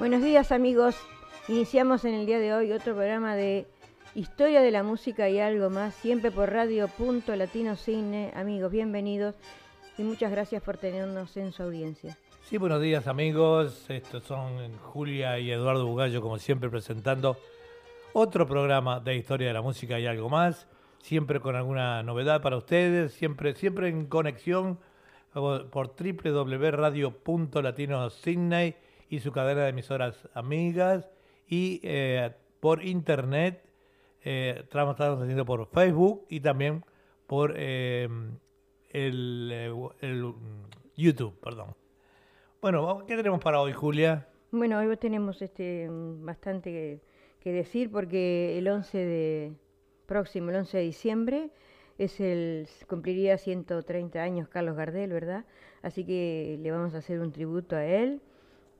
Buenos días amigos, iniciamos en el día de hoy otro programa de Historia de la Música y algo más, siempre por Radio Punto Latino Cine. Amigos, bienvenidos y muchas gracias por tenernos en su audiencia. Sí, buenos días amigos, estos son Julia y Eduardo Bugallo como siempre presentando otro programa de Historia de la Música y algo más, siempre con alguna novedad para ustedes, siempre, siempre en conexión por www.radio.latino.sydney y su cadena de emisoras amigas y eh, por internet. Eh, estamos haciendo por Facebook y también por eh, el, YouTube, perdón. Bueno, ¿qué tenemos para hoy, Julia? Bueno, hoy tenemos este bastante que, decir porque el 11 de próximo, el 11 de diciembre, es el cumpliría 130 años Carlos Gardel, ¿verdad? Así que le vamos a hacer un tributo a él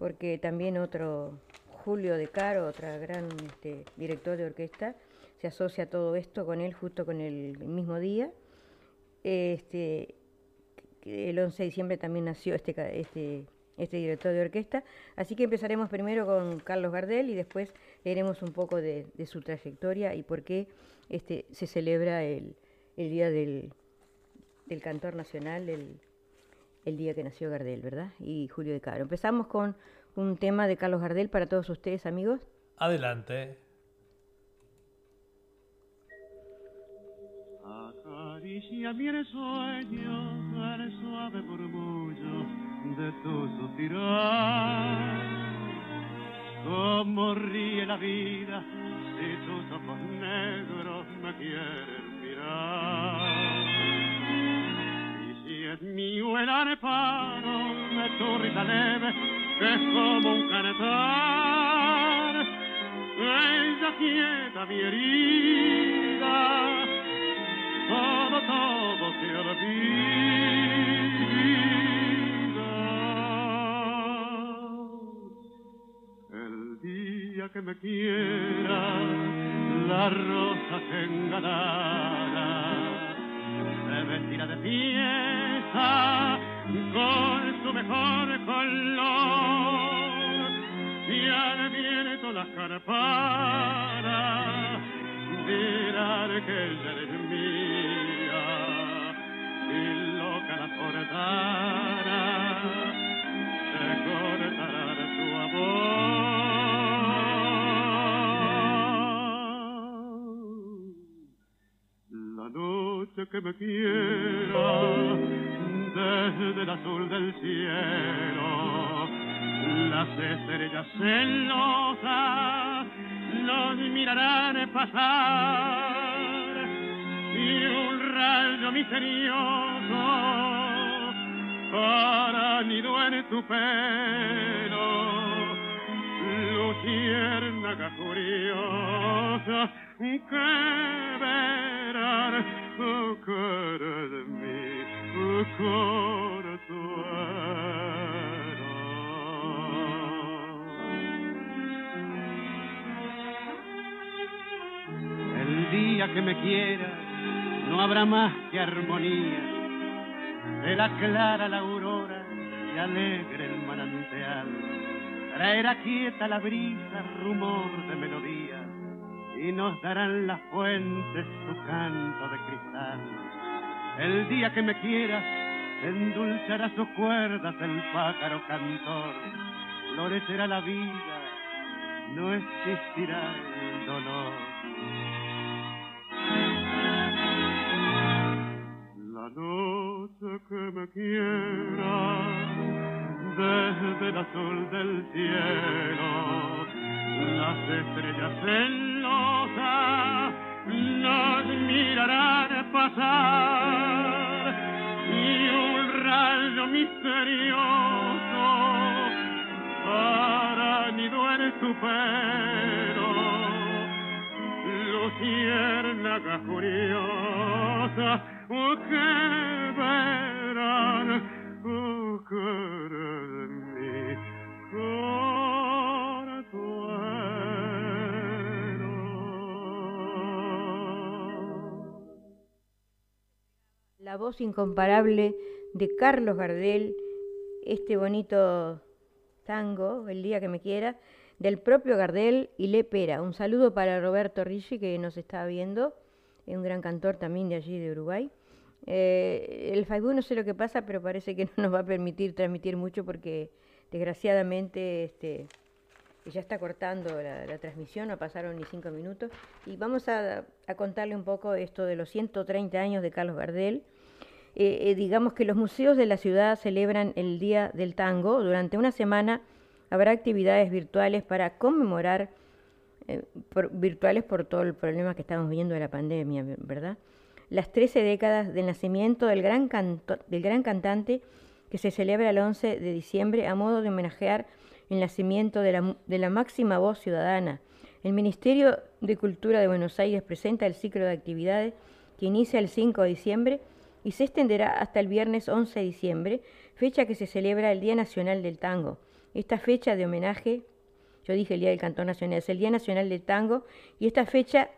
porque también otro, Julio De Caro, otro gran este, director de orquesta, se asocia todo esto con él justo con el, mismo día. Este, el 11 de diciembre también nació este, este, este director de orquesta, así que empezaremos primero con Carlos Gardel y después leeremos un poco de, su trayectoria y por qué este, se celebra el, Día del, del Cantor Nacional, el, el día que nació Gardel, ¿verdad? Y Julio de Caro. Empezamos con un tema de Carlos Gardel para todos ustedes, amigos. Adelante. Acaricia mi sueño, el suave murmullo de tu suspirar. Cómo ríe la vida si tus ojos negros me quieren mirar es mío el areparo de tu risa leve, que es como un cantar. Ella quieta mi herida, todo, todo se olvida. El día que me quiera, la rosa se engalara vestirá de fiesta con su mejor color. Y al viento las carparas dirán que ella es mía y loca la portara se cortará de su amor. La noche que me quiera desde el azul del cielo. Las estrellas celosas los mirarán pasar y un rayo misterioso para nido en tu pelo. Luciérnaga curiosa que verán cara de mí, día que me quiera no habrá más que armonía, la clara la aurora y alegre el manantial, traerá quieta la brisa, rumor de melodía y nos darán las fuentes su canto de cristal. El día que me quieras, endulzará sus cuerdas el pájaro cantor, florecerá la vida, no existirá el dolor. La noche que me quiera, desde el azul del cielo, las estrellas celosas nos mirarán pasar y un rayo misterioso para nido en tu pelo. Luciérnaga curiosa la voz incomparable de Carlos Gardel, este bonito tango, El día que me quiera, del propio Gardel y Le Pera. Un saludo para Roberto Ricci que nos está viendo, es un gran cantor también de allí de Uruguay. Eh, el Facebook no sé lo que pasa, pero parece que no nos va a permitir transmitir mucho porque desgraciadamente este, ya está cortando la, transmisión, no pasaron ni cinco minutos. Y vamos a, contarle un poco esto de los 130 años de Carlos Gardel. Eh, eh, digamos que los museos de la ciudad celebran el Día del Tango. Durante una semana habrá actividades virtuales para conmemorar, virtuales por todo el problema que estamos viendo de la pandemia, ¿verdad? Las 13 décadas del nacimiento del gran, del gran cantante que se celebra el 11 de diciembre a modo de homenajear el nacimiento de la, de la máxima voz ciudadana. El Ministerio de Cultura de Buenos Aires presenta el ciclo de actividades que inicia el 5 de diciembre y se extenderá hasta el viernes 11 de diciembre, fecha que se celebra el Día Nacional del Tango. Esta fecha de homenaje, yo dije el Día del Cantón Nacional, es el Día Nacional del Tango, y esta fecha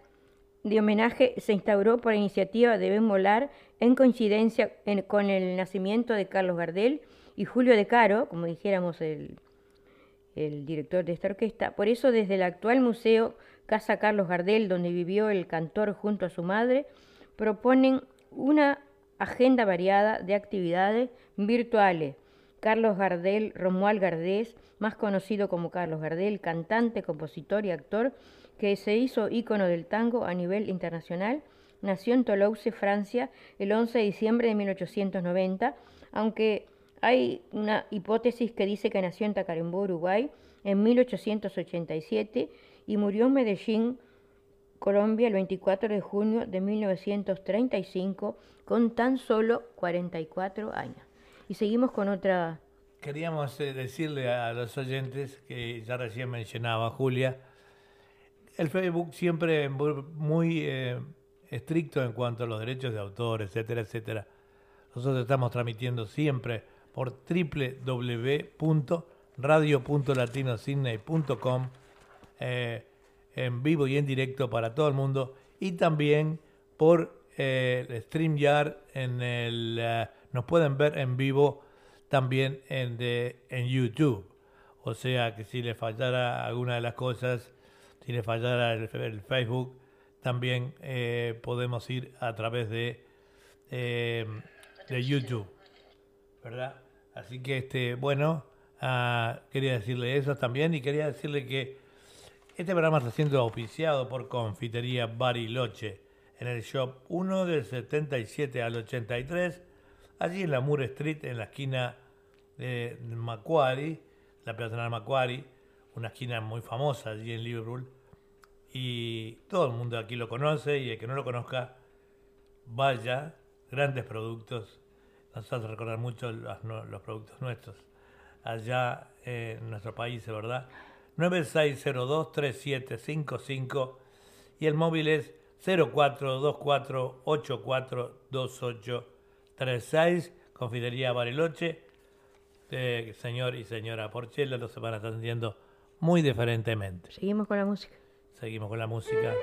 de homenaje se instauró por iniciativa de Ben Molar en coincidencia con el nacimiento de Carlos Gardel y Julio de Caro, como dijéramos el, el director de esta orquesta. Por eso desde el actual museo Casa Carlos Gardel, donde vivió el cantor junto a su madre, proponen una agenda variada de actividades virtuales. Carlos Gardel, Romuald Gardés, más conocido como Carlos Gardel, cantante, compositor y actor, que se hizo ícono del tango a nivel internacional, nació en Toulouse, Francia, el 11 de diciembre de 1890, aunque hay una hipótesis que dice que nació en Tacuarembó, Uruguay, en 1887 y murió en Medellín, Colombia, el 24 de junio de 1935, con tan solo 44 años. Y seguimos con otra... Queríamos eh, decirle a los oyentes que ya recién mencionaba Julia, el Facebook siempre muy eh, estricto en cuanto a los derechos de autor, etcétera, etcétera. Nosotros estamos transmitiendo siempre por www.radio.latinosidney.com eh, en vivo y en directo para todo el mundo y también por eh, StreamYard en el eh, nos pueden ver en vivo también en, en YouTube. O sea que si le faltara alguna de las cosas si le fallara el, Facebook, también eh, podemos ir a través de, eh, de YouTube, ¿verdad? Así que, este, bueno, ah, quería decirle eso también y quería decirle que este programa está siendo auspiciado por Confitería Bariloche en el shop 1 del 77 al 83, allí en la Moore Street, en la esquina de Macquarie, la peatonal Macquarie, una esquina muy famosa allí en Liverpool. Y todo el mundo aquí lo conoce y el que no lo conozca, vaya, grandes productos. Nos hace recordar mucho los, productos nuestros allá en nuestro país, ¿verdad? 9602-3755 y el móvil es 0424842836, Confidería Bariloche. Eh, señor y señora Porchela los van atendiendo muy diferentemente. Seguimos con la música. Seguimos con la música.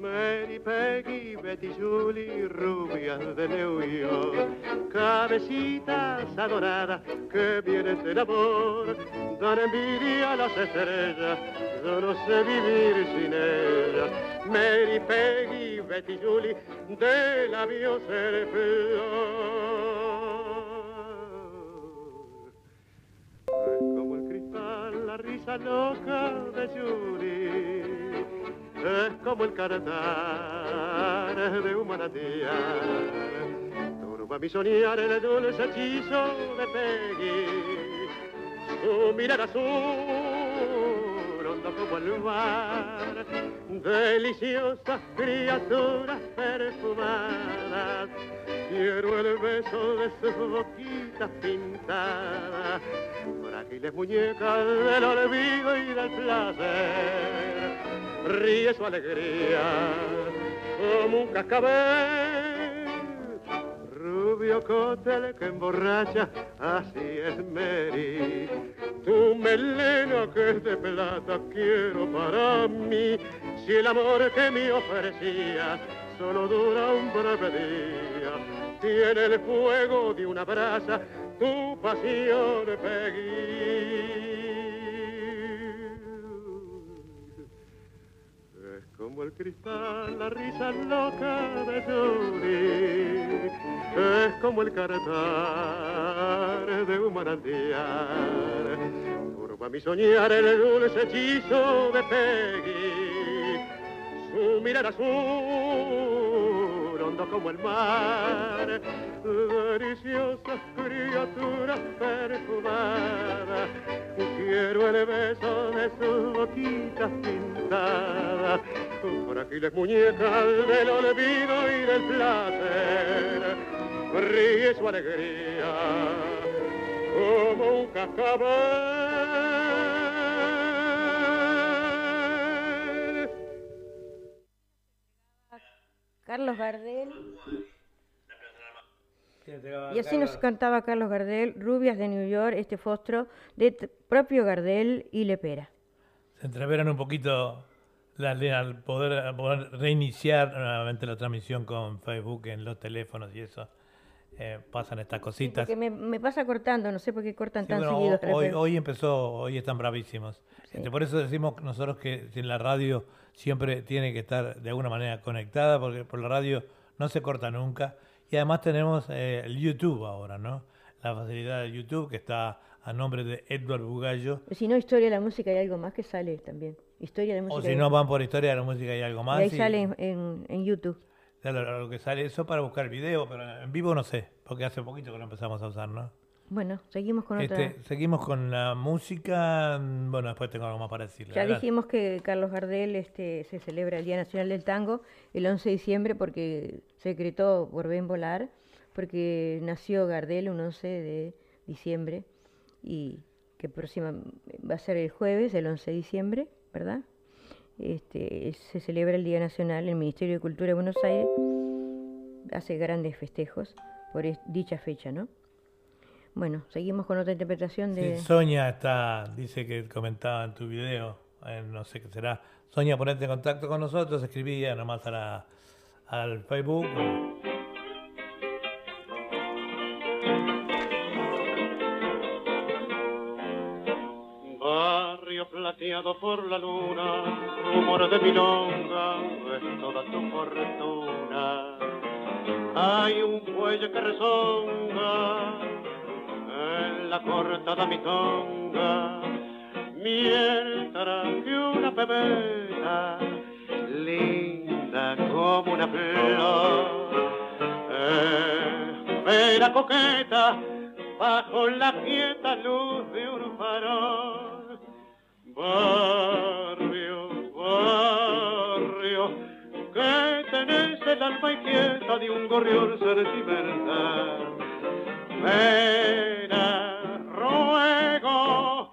Mary Peggy, Betty Julie, rubias de New York, cabecitas adoradas que vienen del amor, dan envidia a las estrellas, yo no sé vivir sin ellas. Mary Peggy, Betty Julie de labios ser Es como el cristal, la risa loca de Julie, es como el cantar de un manantial. Turba mi soñar el dulce hechizo de Peggy, su mirar azul como el mar, deliciosas criaturas perfumadas. Quiero el beso de sus boquitas pintadas, frágiles muñecas del olvido y del placer. Ríe su alegría como un cascabel rubio que emborracha, así es Mary. Tu melena que relojes de plata quiero para mí. Si el amor que me ofrecía solo dura un breve día, tiene el fuego de una brasa tu pasión, Peggy. Como el cristal, la risa loca de Yuri, es como el cantar de un manantial, turba mi soñar el dulce hechizo de Peggy, su mirar azul, como el mar, deliciosas criaturas perfumadas, quiero el beso de sus boquitas pintadas, frágiles muñecas del olvido y del placer, ríe su alegría como un cascabel. Carlos Gardel. Y así nos cantaba Carlos Gardel, Rubias de New York, este fostro de propio Gardel y Lepera. Se entreveran un poquito al poder, al poder reiniciar nuevamente la transmisión con Facebook en los teléfonos y eso. Eh, pasan estas cositas. Porque me, me pasa cortando, no sé por qué cortan Sí, tan bueno, seguido. hoy, hoy empezó, hoy están bravísimos. Este, por eso decimos nosotros que la radio siempre tiene que estar de alguna manera conectada, porque por la radio no se corta nunca. Y además tenemos eh, el YouTube ahora, ¿no? La facilidad de YouTube que está a nombre de Edward Bugallo. Si no, Historia de la Música hay algo más que sale también. Historia de Música. O si no van por historia de la música y algo más. y ahí y- sale en, en- en YouTube. Claro, lo, que sale eso para buscar el video, pero en vivo no sé, porque hace poquito que lo empezamos a usar, ¿no? Bueno, seguimos con otra. Este, seguimos con la música. mm, Bueno, después tengo algo más para decirle. Ya dijimos que Carlos Gardel este, se celebra el Día Nacional del Tango el 11 de diciembre porque se decretó por Ben Volar, porque nació Gardel un 11 de diciembre y que próxima va a ser el jueves, el 11 de diciembre, ¿verdad? Este, se celebra el Día Nacional, el Ministerio de Cultura de Buenos Aires hace grandes festejos por dicha fecha, ¿no? Bueno, seguimos con otra interpretación de... Sí, Sonia está, dice que comentaba en tu video, eh, no sé qué será. Sonia, ponete en contacto con nosotros, escribía nomás a al Facebook. Por la luna, rumor de milonga, es toda tu fortuna. Hay un cuello que rezonga en la cortada mitonga, mientras que una pebeta linda como una flor. Espera coqueta bajo la quieta luz de un farol. Barrio, barrio, que tenés el alma inquieta de un gorrión sentimental. Pena, ruego,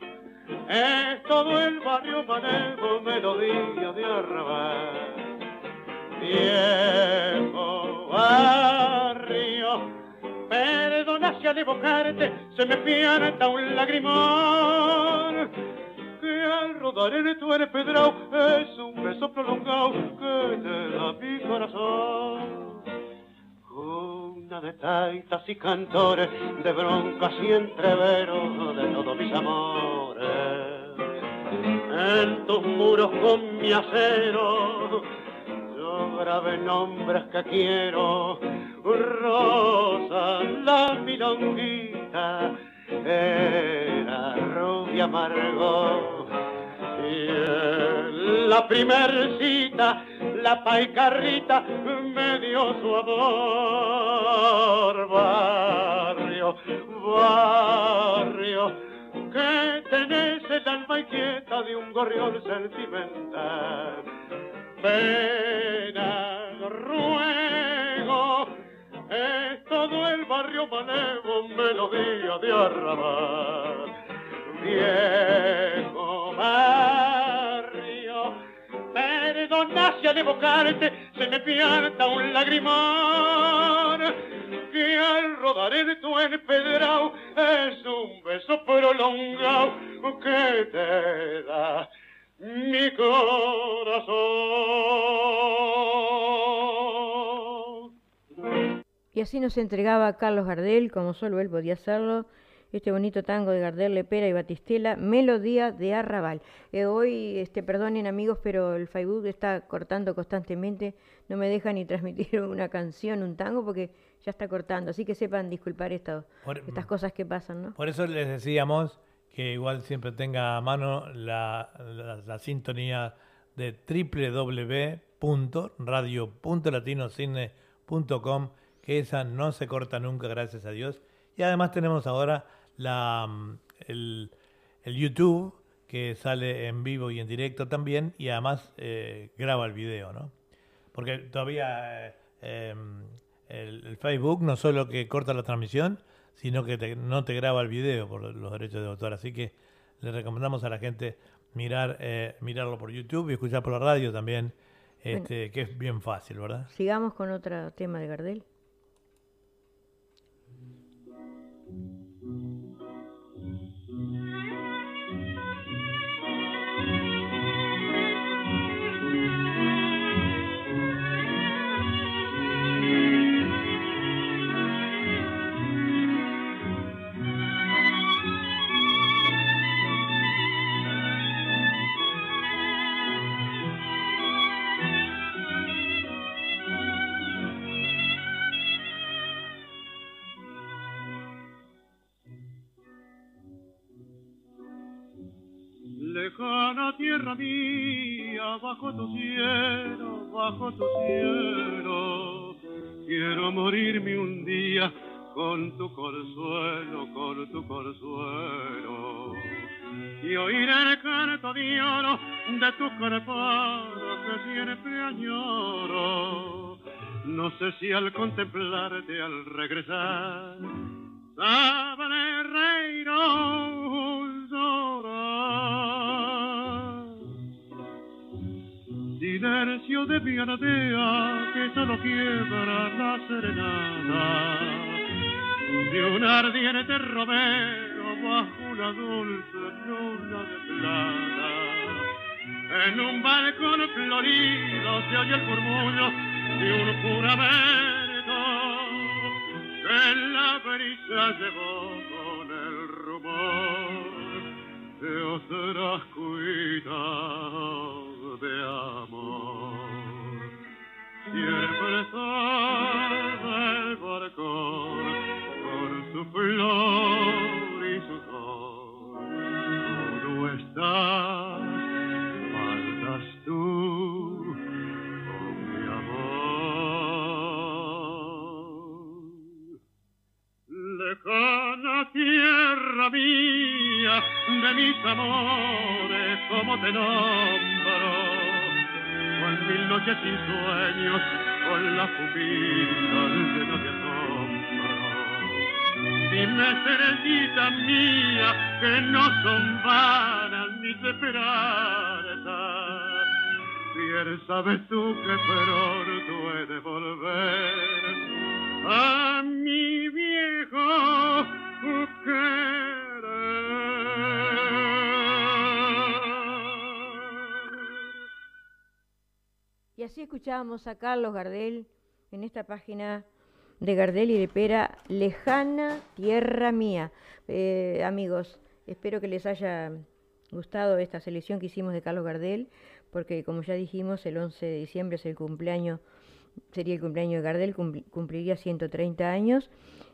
es todo el barrio manejo, melodía de arrabal. Viejo barrio, perdona si al evocarte se me pianta un lagrimón. Que al rodar en tu es un beso prolongado que te da mi corazón. Una de taitas y cantores, de broncas y entreveros de todos mis amores. En tus muros con mi acero, yo grabé nombres que quiero. Rosa, la milonguita, era rubia amargo. La primer cita, la paicarrita me dio su amor. Barrio, barrio, que tenés el alma inquieta de un gorrión sentimental. Pena, ruego, es todo el barrio manejo, melodía de arrabal viejo barrio. Perdona si al evocarte se me pianta un lagrimón, que al rodar en tu empedrado es un beso prolongado que te da mi corazón. Y así nos entregaba Carlos Gardel, como solo él podía hacerlo, este bonito tango de Gardel, Lepera y Batistela, Melodía de Arrabal. Eh, hoy, este, perdonen amigos, pero el Facebook está cortando constantemente, no me deja ni transmitir una canción, un tango, porque ya está cortando, así que sepan disculpar esto, estas cosas que pasan, ¿no? Por eso les decíamos que igual siempre tenga a mano la, la sintonía de www.radio.latinocine.com, que esa no se corta nunca, gracias a Dios. Y además tenemos ahora la, mm, el, YouTube, que sale en vivo y en directo también, y además eh, graba el video, ¿no? Porque todavía eh, em, el, Facebook no solo que corta la transmisión, sino que no te graba el video por los derechos de autor. Así que le recomendamos a la gente mirar eh, mirarlo por YouTube y escuchar por la radio también, este, que es bien fácil, ¿verdad? Sigamos con otro tema de Gardel. Bajo tu cielo, bajo tu cielo, quiero morirme un día con tu consuelo, con tu consuelo. Y oír el canto de oro de tu cuerpo que siempre añoro. No sé si al contemplarte, al regresar, sabré reír silencio de pianadea que solo quiebra la serenata de un ardiente romero bajo una dulce luna de plata. En un balcón florido se oye el murmullo de un juramento que la brisa llevó con el rumor de otras cuidados de amor. Siempre sabe el barcón con su flor y su sol. Tú estás, faltas tú, con mi amor. Lejana tierra mía, de mis amores, como te nombro mil noches sin sueños, con la pupila llena de asombro. Dime, cerecita mía, que no son vanas mis esperanzas. Bien sabes tú que pronto he de volver a mi viejo Y así escuchábamos a Carlos Gardel en esta página de Gardel y de Pera, Lejana Tierra Mía. Eh, amigos, espero que les haya gustado esta selección que hicimos de Carlos Gardel, porque como ya dijimos, el 11 de diciembre es el cumpleaños, sería el cumpleaños de Gardel, cumpliría 130 años,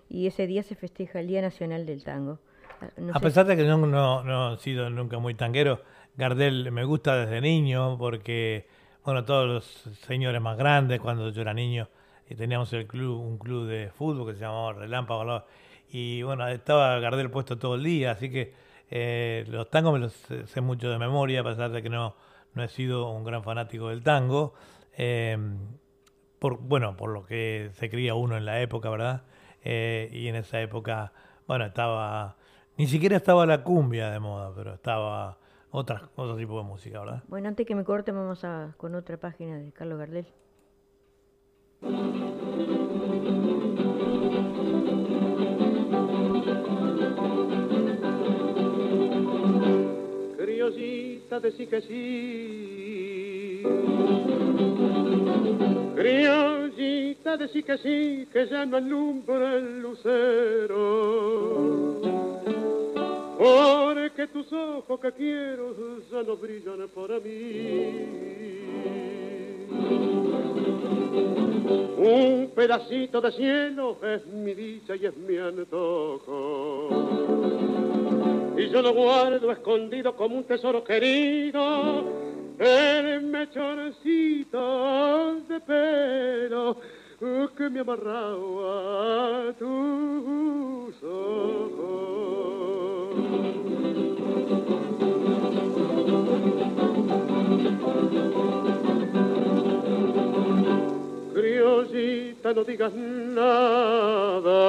y ese día se festeja el Día Nacional del Tango. Ah, a pesar de que no, no, no he sido nunca muy tanguero, Gardel me gusta desde niño porque bueno, todos los señores más grandes, cuando yo era niño, y teníamos el club, un club de fútbol que se llamaba Relámpago, y bueno, estaba Gardel puesto todo el día, así que eh, los tangos me los sé mucho de memoria, a pesar de que no, no he sido un gran fanático del tango, em, por, bueno, por lo que se creía uno en la época, ¿verdad? Eh, y en esa época, bueno, estaba, ni siquiera estaba la cumbia de moda, pero estaba otras, otro tipo de música, ¿verdad? Bueno, antes que me corte, vamos a, con otra página de Carlos Gardel. Criollita de sí que sí Criollita, decí que sí, que ya no alumbra el lucero. Porque tus ojos que quiero ya no brillan para mí. Un pedacito de cielo es mi dicha y es mi antojo. Y yo lo guardo escondido como un tesoro querido, el mechoncito de pelo que me amarraba a tus ojos. Criollita, no digas nada.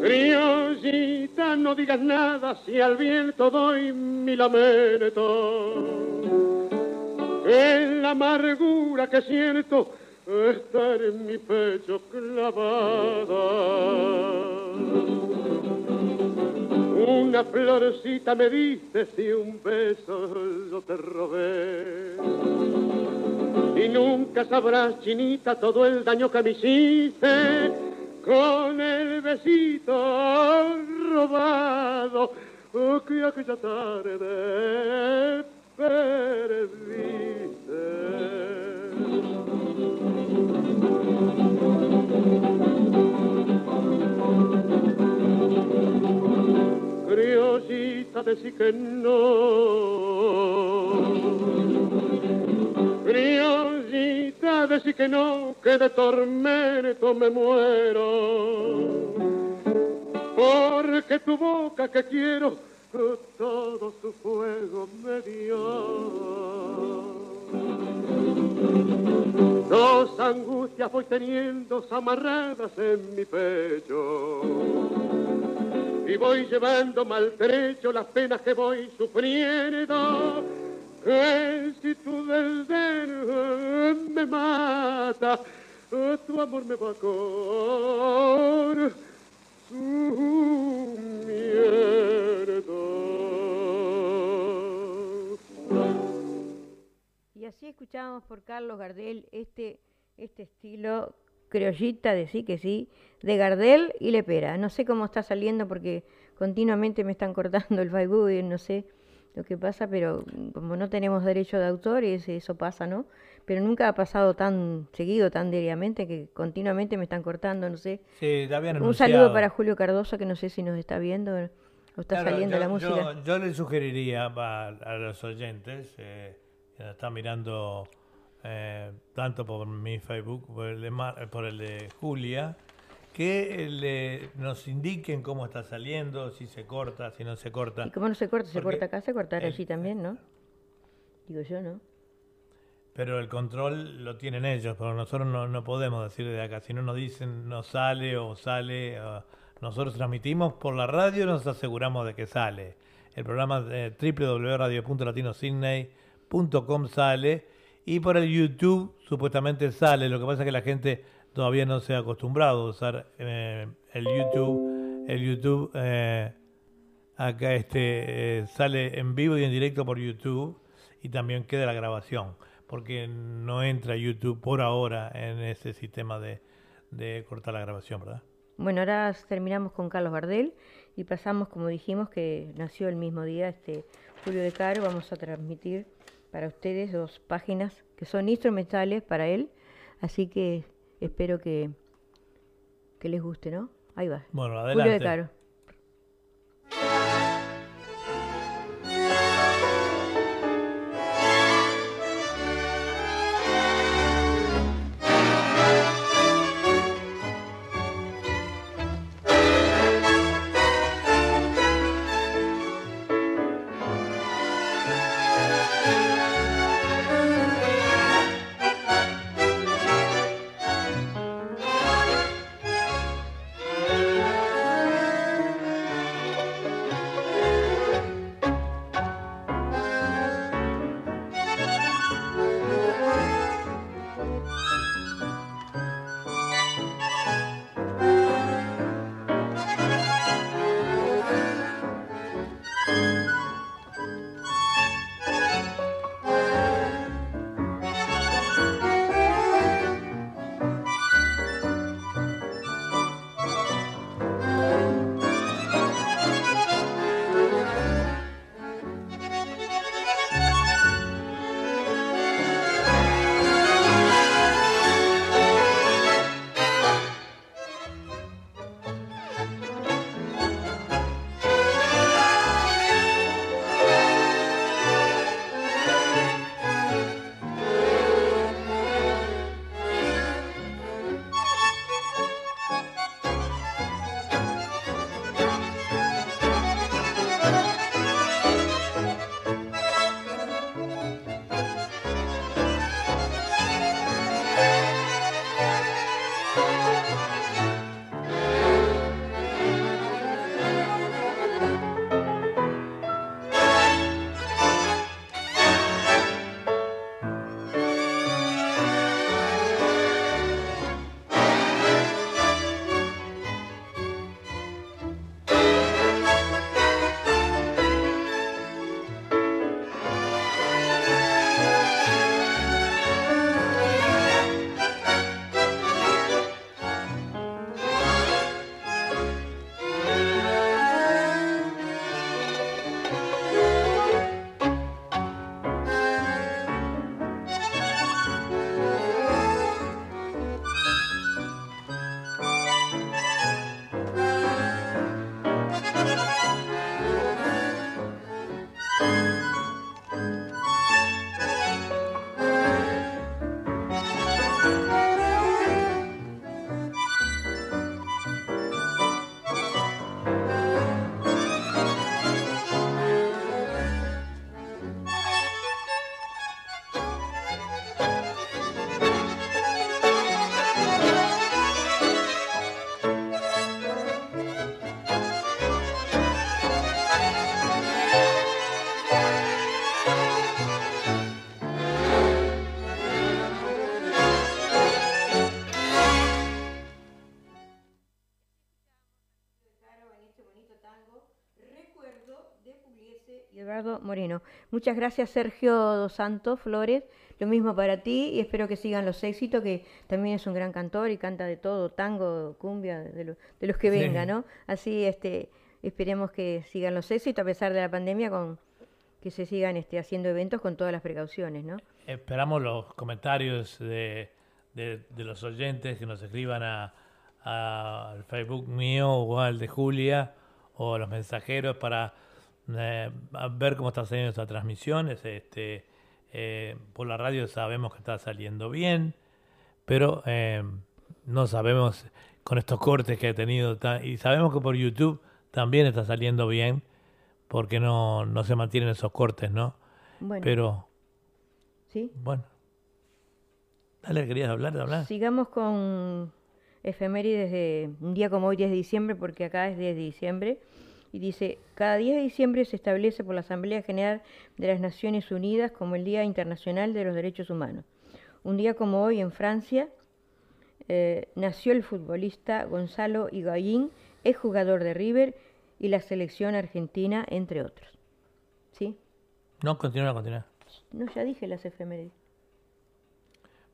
Criollita, no digas nada si al viento doy mi lamento. En la amargura que siento está en mi pecho clavada. Una florecita me diste y un beso yo te robé. Y nunca sabrás, chinita, todo el daño que me hiciste con el besito robado que aquella tarde perdiste. Criollita, decí que no. Criollita, decí que no, que de tormento me muero. Porque tu boca que quiero, todo su fuego me dio. Dos angustias voy teniendo amarradas en mi pecho y voy llevando maltrecho las penas que voy sufriendo. Que si tu desdén me mata, tu amor me va con y así escuchábamos por Carlos Gardel este, este estilo criollita de sí que sí, de Gardel y Lepera. No sé cómo está saliendo porque continuamente me están cortando el Facebook y no sé lo que pasa, pero como no tenemos derecho de autor, eso pasa, ¿no? Pero nunca ha pasado tan seguido, tan diariamente, que continuamente me están cortando, no sé. Sí, Un saludo para Julio Cardoso, que no sé si nos está viendo o está saliendo la música. Yo, le sugeriría a, los oyentes, eh, que están mirando eh, tanto por mi Facebook, por el de, por el de Julia, que le, nos indiquen cómo está saliendo, si se corta, si no se corta. ¿Y cómo no se corta? ¿Se corta acá? ¿Se cortará allí también, no? Digo yo, ¿no? Pero el control lo tienen ellos, pero nosotros no, no podemos decir de acá. Si no nos dicen no sale o sale, nosotros transmitimos por la radio nos aseguramos de que sale. El programa www.radio.latinosidney.com sale y por el YouTube supuestamente sale. Lo que pasa es que la gente todavía no se ha acostumbrado a usar eh, el YouTube. El YouTube eh, acá este eh, sale en vivo y en directo por YouTube y también queda la grabación porque no entra YouTube por ahora en ese sistema de, de cortar la grabación, ¿verdad? Bueno, ahora terminamos con Carlos Gardel y pasamos, como dijimos, que nació el mismo día, este Julio de Caro. Vamos a transmitir para ustedes dos páginas que son instrumentales para él, así que espero que, que les guste, ¿no? Ahí va. Bueno, adelante. Julio de Caro. Muchas gracias, Sergio Dos Santos Flores. Lo mismo para ti y espero que sigan los éxitos, que también es un gran cantor y canta de todo, tango, cumbia, de, de los que venga, ¿no? Así este, esperemos que sigan los éxitos a pesar de la pandemia, con que se sigan este, haciendo eventos con todas las precauciones, ¿no? Esperamos los comentarios de, de, los oyentes que nos escriban a, al Facebook mío o al de Julia o a los mensajeros para eh, ver cómo está saliendo esta transmisión. Este, eh, por la radio sabemos que está saliendo bien, pero eh, no sabemos con estos cortes que ha tenido. Y sabemos que por YouTube también está saliendo bien, porque no, no se mantienen esos cortes, ¿no? Bueno. Pero. Sí. Bueno. Dale, querías hablar, de hablar. Sigamos con efemérides de un día como hoy, 10 de diciembre, porque acá es 10 de diciembre y dice, cada 10 de diciembre se establece por la Asamblea General de las Naciones Unidas como el Día Internacional de los Derechos Humanos. Un día como hoy en Francia eh, nació el futbolista Gonzalo Higuaín, es jugador de River y la selección argentina, entre otros. ¿Sí? No, continúa, continúa. No, ya dije las efemérides.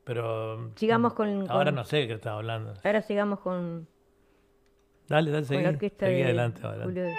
Pero... Sigamos con... Ahora no sé de qué estás hablando. Ahora sigamos con Dale, dale, seguí, seguí adelante. adelante.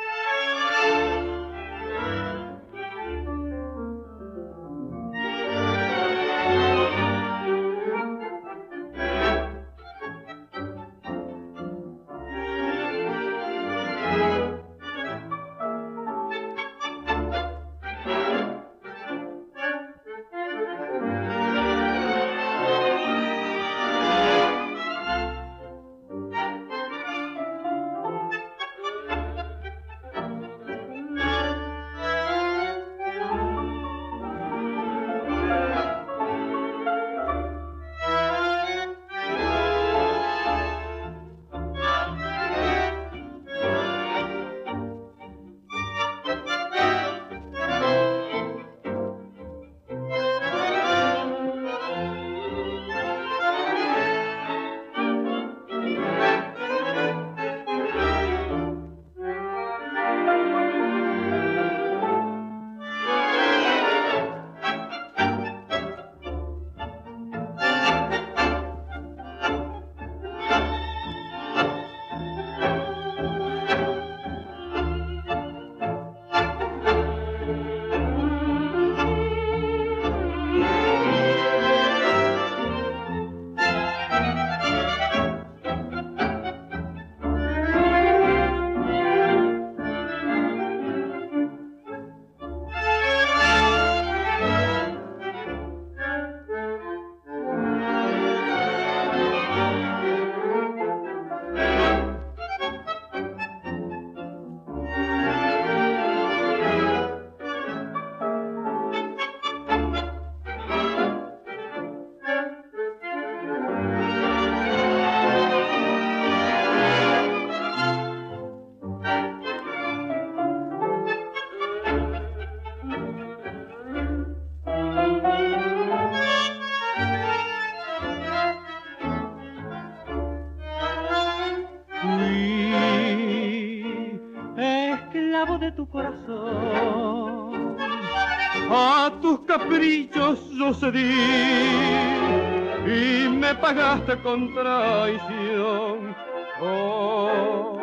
Y me pagaste con traición. Oh,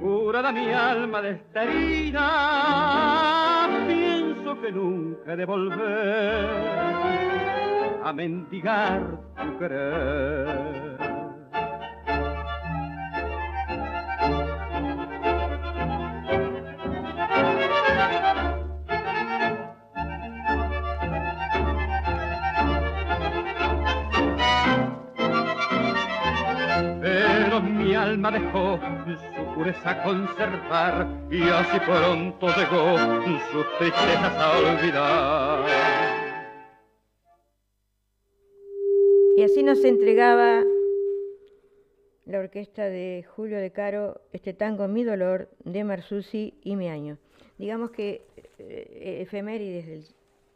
curada mi alma de esta herida, pienso que nunca de volver a mendigar tu querer. Su pureza conservar y así pronto llegó sus tristezas a olvidar. Y así nos entregaba la orquesta de Julio de Caro este tango Mi Dolor de Marsusi y Mi Año. Digamos que eh, efemérides del,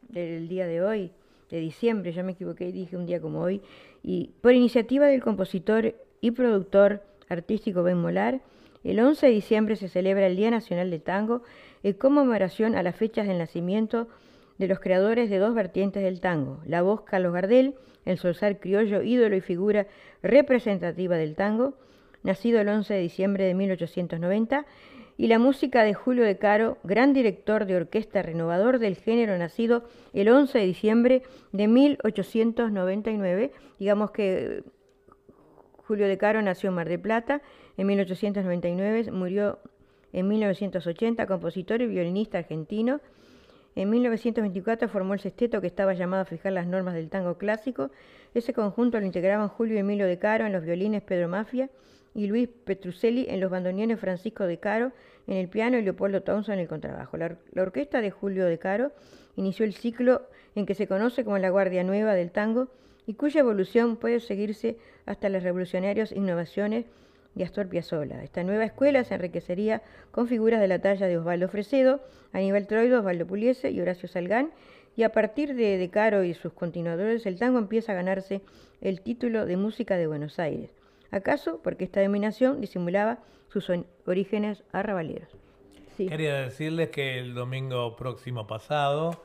del día de hoy, de diciembre, ya me equivoqué, dije un día como hoy, y por iniciativa del compositor y productor artístico Ben Molar, El 11 de diciembre se celebra el Día Nacional del Tango en conmemoración a las fechas del nacimiento de los creadores de dos vertientes del tango, la voz Carlos Gardel, el solsar criollo, ídolo y figura representativa del tango, nacido el 11 de diciembre de 1890, y la música de Julio de Caro, gran director de orquesta renovador del género, nacido el 11 de diciembre de 1899. Digamos que Julio de Caro nació en Mar de Plata en 1899, murió en 1980, compositor y violinista argentino. En 1924 formó el sexteto que estaba llamado a fijar las normas del tango clásico. Ese conjunto lo integraban Julio Emilio de Caro en los violines Pedro Mafia y Luis Petrucelli en los bandoneones Francisco de Caro en el piano y Leopoldo Thompson en el contrabajo. La, orquesta de Julio de Caro inició el ciclo en que se conoce como la Guardia Nueva del Tango y cuya evolución puede seguirse hasta las revolucionarias innovaciones de Astor Piazzolla. Esta nueva escuela se enriquecería con figuras de la talla de Osvaldo Fresedo, Aníbal Troido, Osvaldo Puliese y Horacio Salgán, y a partir de De Caro y sus continuadores el tango empieza a ganarse el título de música de Buenos Aires. ¿Acaso porque esta denominación disimulaba sus orígenes arrabaleros? Quería decirles que el domingo próximo pasado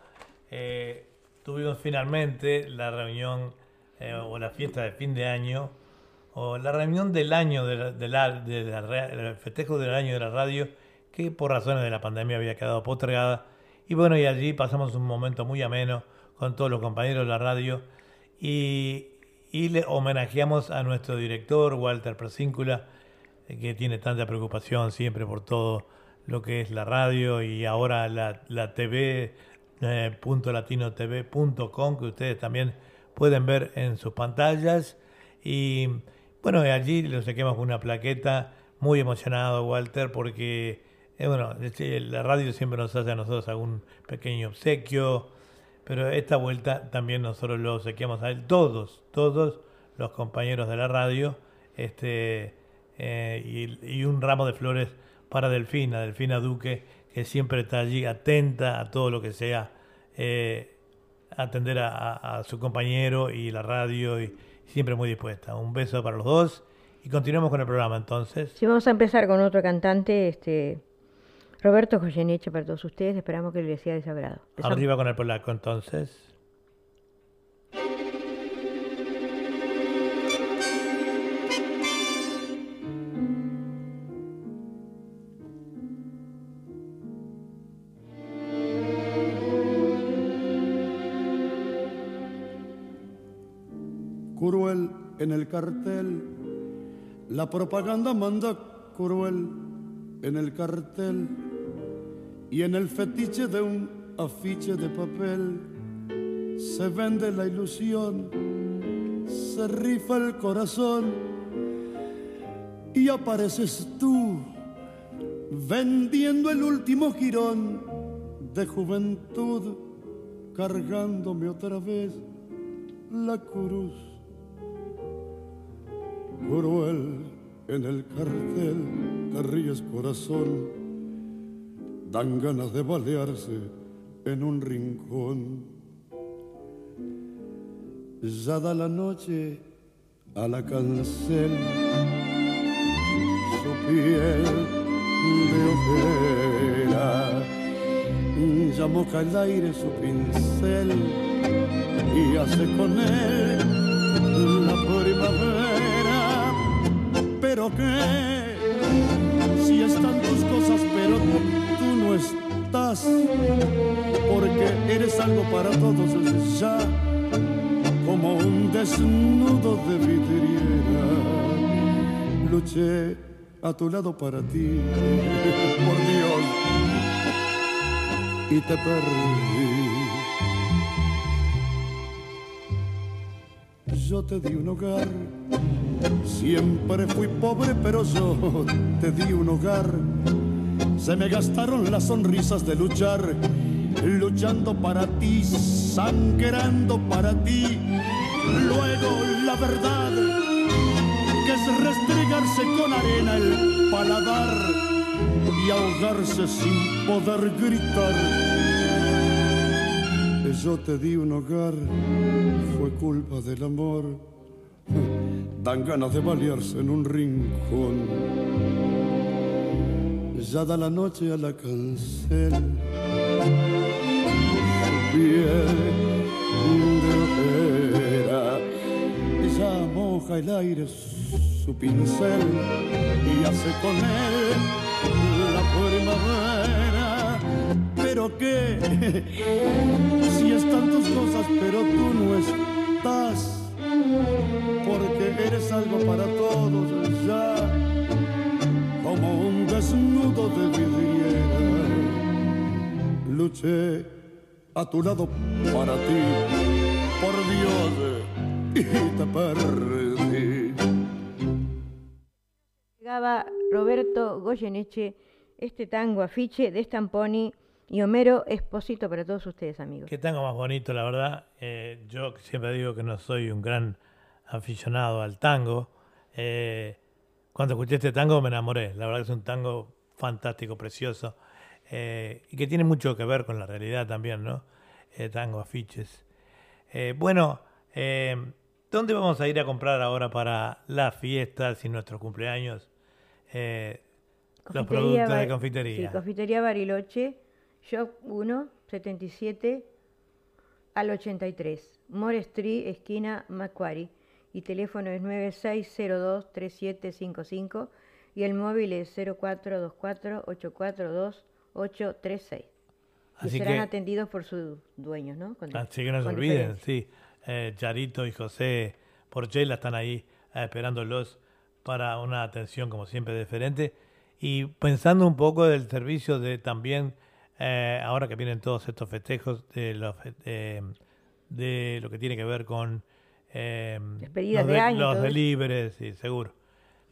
eh, tuvimos finalmente la reunión eh, o la fiesta de fin de año o la reunión del año de del festejo del año de la radio que por razones de la pandemia había quedado postergada. Y bueno y allí pasamos un momento muy ameno con todos los compañeros de la radio y y le homenajeamos a nuestro director, Walter Persíncula, eh, que tiene tanta preocupación siempre por todo lo que es la radio y ahora la, la TV, eh, .latinotv.com, que ustedes también pueden ver en sus pantallas. Y bueno, allí lo saquemos con una plaqueta, muy emocionado Walter, porque eh, bueno, la radio siempre nos hace a nosotros algún pequeño obsequio, pero esta vuelta también nosotros lo obsequiamos a él, todos, todos los compañeros de la radio, este, eh, y, un ramo de flores para Delfina, Delfina Duque, que siempre está allí atenta a todo lo que sea eh, atender a, su compañero y la radio, y siempre muy dispuesta. Un beso para los dos y continuamos con el programa entonces. Sí, vamos a empezar con otro cantante, este Roberto Goyeneche para todos ustedes, esperamos que les sea de su agrado. Arriba con el polaco entonces. Cruel en el cartel, la propaganda manda cruel en el cartel. Y en el fetiche de un afiche de papel se vende la ilusión, se rifa el corazón. Y apareces tú vendiendo el último girón de juventud, cargándome otra vez la cruz. Cruel en el cartel, te corazón dan ganas de balearse en un rincón. Ya da la noche a la cancel, su piel de ojera, ya moca el aire su pincel y hace con él pero si están tus cosas, pero no estás, porque eres algo para todos ya, como un desnudo de vidriera. Luché a tu lado para ti, por Dios, y te perdí. Yo te di un hogar, siempre fui pobre, pero yo te di un hogar se me gastaron las sonrisas de luchar, luchando para ti, sangrando para ti. Luego la verdad, que es restregarse con arena el paladar y ahogarse sin poder gritar. Yo te di un hogar, fue culpa del amor. Dan ganas de balearse en un rincón ya da la noche a la cancel. Piel de ojera, ya moja el aire su pincel y hace con él la primavera. Pero qué, si están tus cosas, pero tú no estás, porque eres algo para todos ya, como un desnudo de vidriera. Luché a tu lado para ti, por Dios, y te perdí. Llegaba Roberto Goyeneche, este tango afiche de Stamponi y Homero Expósito para todos ustedes, amigos. Qué tango más bonito, la verdad. Eh, yo siempre digo que no soy un gran aficionado al tango. Eh, cuando escuché este tango me enamoré. La verdad que es un tango fantástico, precioso. eh, y que tiene mucho que ver con la realidad también, ¿no? Tango, afiches. Eh, bueno, ¿dónde vamos a ir a comprar ahora para las fiestas y nuestros cumpleaños? Eh, los productos de confitería. Sí, confitería Bariloche, Shop 1, 77 al 83. More Street, esquina Macquarie. Y teléfono es 9602-3755 y el móvil es 0424-842-836. Y Así serán que- atendidos por sus dueños, ¿no? Con- Así que no se olviden, diferencia. sí. Eh, Charito y José Porchela están ahí eh, esperándolos para una atención, como siempre, diferente. Y pensando un poco del servicio de también, eh, ahora que vienen todos estos festejos, de, los, eh, de lo que tiene que ver con eh, Despedidas los, de año y los deliveries, sí, seguro.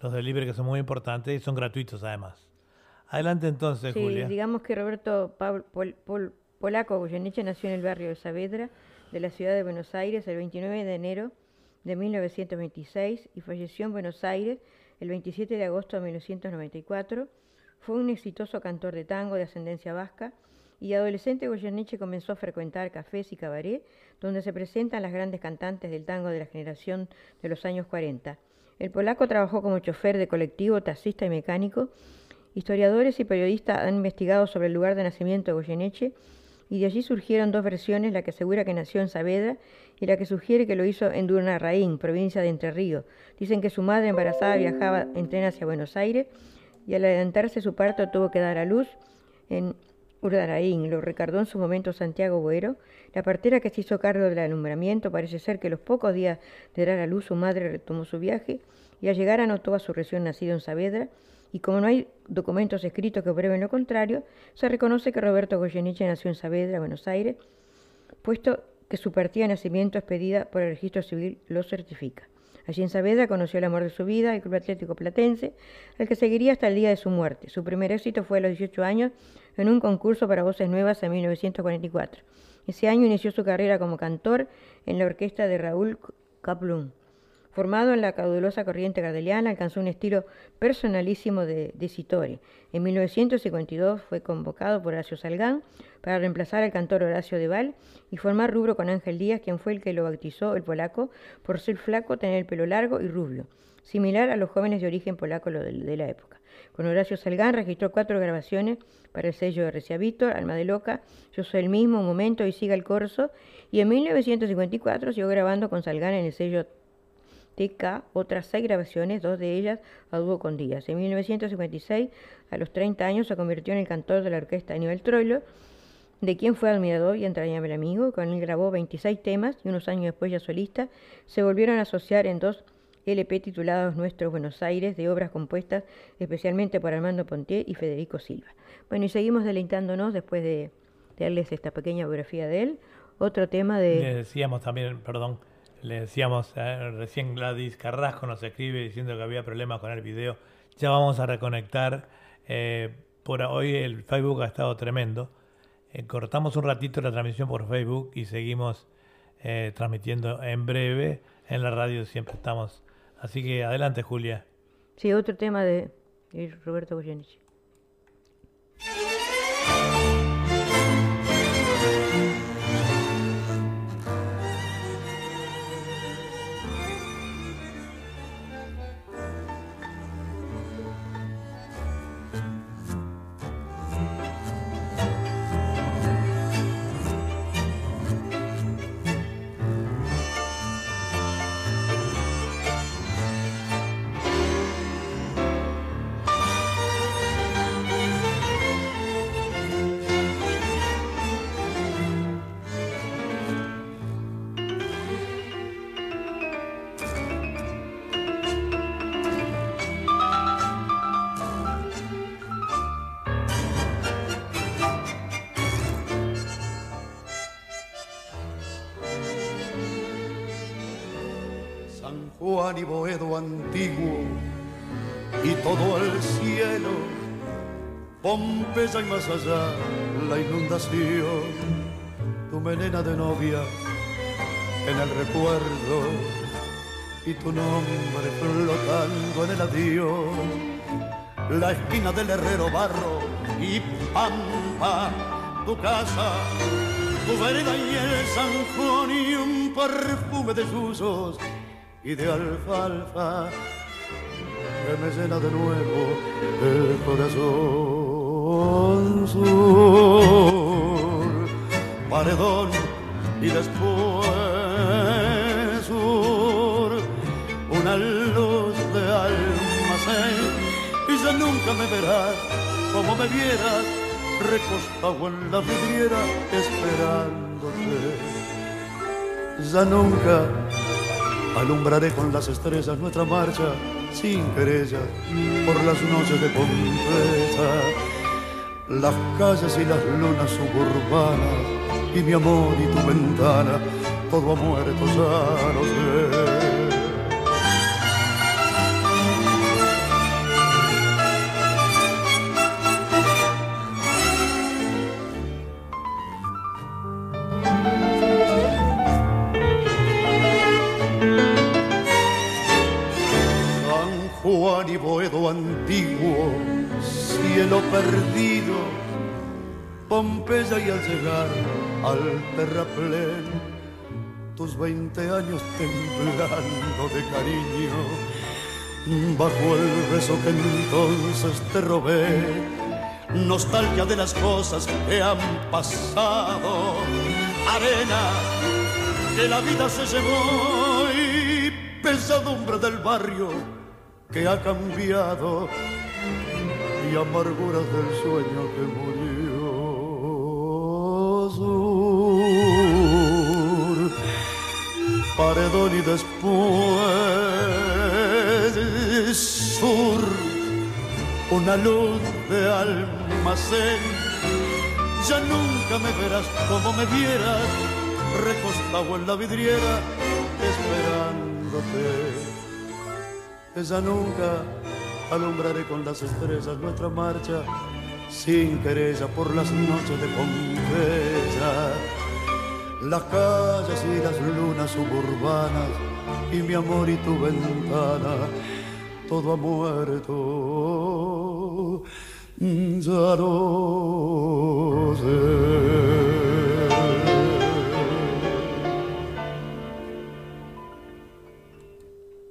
Los deliveries que son muy importantes y son gratuitos además. Adelante entonces, Sí, Julia. digamos que Roberto Pol- Pol- Polaco Goyeneche nació en el barrio de Saavedra de la ciudad de Buenos Aires el 29 de enero de 1926 y falleció en Buenos Aires el 27 de agosto de 1994. Fue un exitoso cantor de tango de ascendencia vasca y adolescente Goyeneche comenzó a frecuentar cafés y cabaret donde se presentan las grandes cantantes del tango de la generación de los años 40. El polaco trabajó como chofer de colectivo, taxista y mecánico Historiadores y periodistas han investigado sobre el lugar de nacimiento de Goyeneche y de allí surgieron dos versiones, la que asegura que nació en Saavedra y la que sugiere que lo hizo en Durnarraín, provincia de Entre Ríos. Dicen que su madre embarazada viajaba en tren hacia Buenos Aires y al adelantarse su parto tuvo que dar a luz en Urdaraín, lo recordó en su momento Santiago Boero. La partera que se hizo cargo del alumbramiento parece ser que los pocos días de dar a luz su madre retomó su viaje y al llegar anotó a su recién nacido en Saavedra y como no hay documentos escritos que prueben lo contrario, se reconoce que Roberto Goyeneche nació en Saavedra, Buenos Aires, puesto que su partida de nacimiento expedida por el registro civil lo certifica. Allí en Saavedra conoció el amor de su vida, el Club Atlético Platense, al que seguiría hasta el día de su muerte. Su primer éxito fue a los 18 años en un concurso para voces nuevas en 1944. Ese año inició su carrera como cantor en la orquesta de Raúl Kaplun. Formado en la caudulosa corriente gardeliana, alcanzó un estilo personalísimo de, de Sitore. En 1952 fue convocado por Horacio Salgán para reemplazar al cantor Horacio Deval y formar rubro con Ángel Díaz, quien fue el que lo bautizó el polaco por ser flaco, tener el pelo largo y rubio, similar a los jóvenes de origen polaco de la época. Con Horacio Salgán registró cuatro grabaciones para el sello de Recia Víctor, Alma de Loca, Yo soy el mismo, Un momento y Siga el Corso, y en 1954 siguió grabando con Salgán en el sello TK otras seis grabaciones, dos de ellas a dúo con Díaz. En 1956, a los 30 años, se convirtió en el cantor de la orquesta Aníbal Troilo, de quien fue admirador y entrañable amigo. Con él grabó 26 temas y unos años después ya solista, se volvieron a asociar en dos LP titulados Nuestros Buenos Aires, de obras compuestas especialmente por Armando Pontier y Federico Silva. Bueno, y seguimos deleitándonos después de, de darles esta pequeña biografía de él. Otro tema de... Decíamos también, perdón, le decíamos, eh, recién Gladys Carrasco nos escribe diciendo que había problemas con el video. Ya vamos a reconectar. eh, por hoy el Facebook ha estado tremendo. Eh, cortamos un ratito la transmisión por Facebook y seguimos eh, transmitiendo en breve. En la radio siempre estamos. Así que adelante, Julia. Sí, otro tema de, Roberto Goyeneche. Juan y Boedo antiguo y todo el cielo, Pompeya y más allá la inundación, tu melena de novia en el recuerdo y tu nombre flotando en el adiós, la esquina del herrero barro y pampa, tu casa, tu vereda y el San y un perfume de susos y de alfalfa que me llena de nuevo el corazón sur, paredón y después sur, una luz de almacén y ya nunca me verás como me vieras recostado en la vidriera esperándote. Ya nunca alumbraré con las estrellas nuestra marcha sin querellas por las noches de Pompeya, las calles y las lunas suburbanas y mi amor y tu ventana, todo ha muerto, ya sé. Y al llegar al terraplén, tus veinte años temblando de cariño, bajo el beso que entonces te robé, nostalgia de las cosas que han pasado, arena que la vida se llevó y pesadumbre del barrio que ha cambiado y amarguras del sueño que murió. Paredón y después sur, una luz de almacén. Ya nunca me verás como me vieras, recostado en la vidriera, esperándote esa nunca alumbraré con las estrellas nuestra marcha sin querella por las noches de Pompeya. Las calles y las lunas suburbanas y mi amor y tu ventana, todo ha muerto. Ya no sé.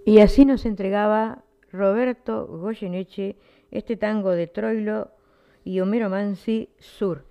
Y así nos entregaba Roberto Goyeneche este tango de Troilo y Homero Mansi Sur.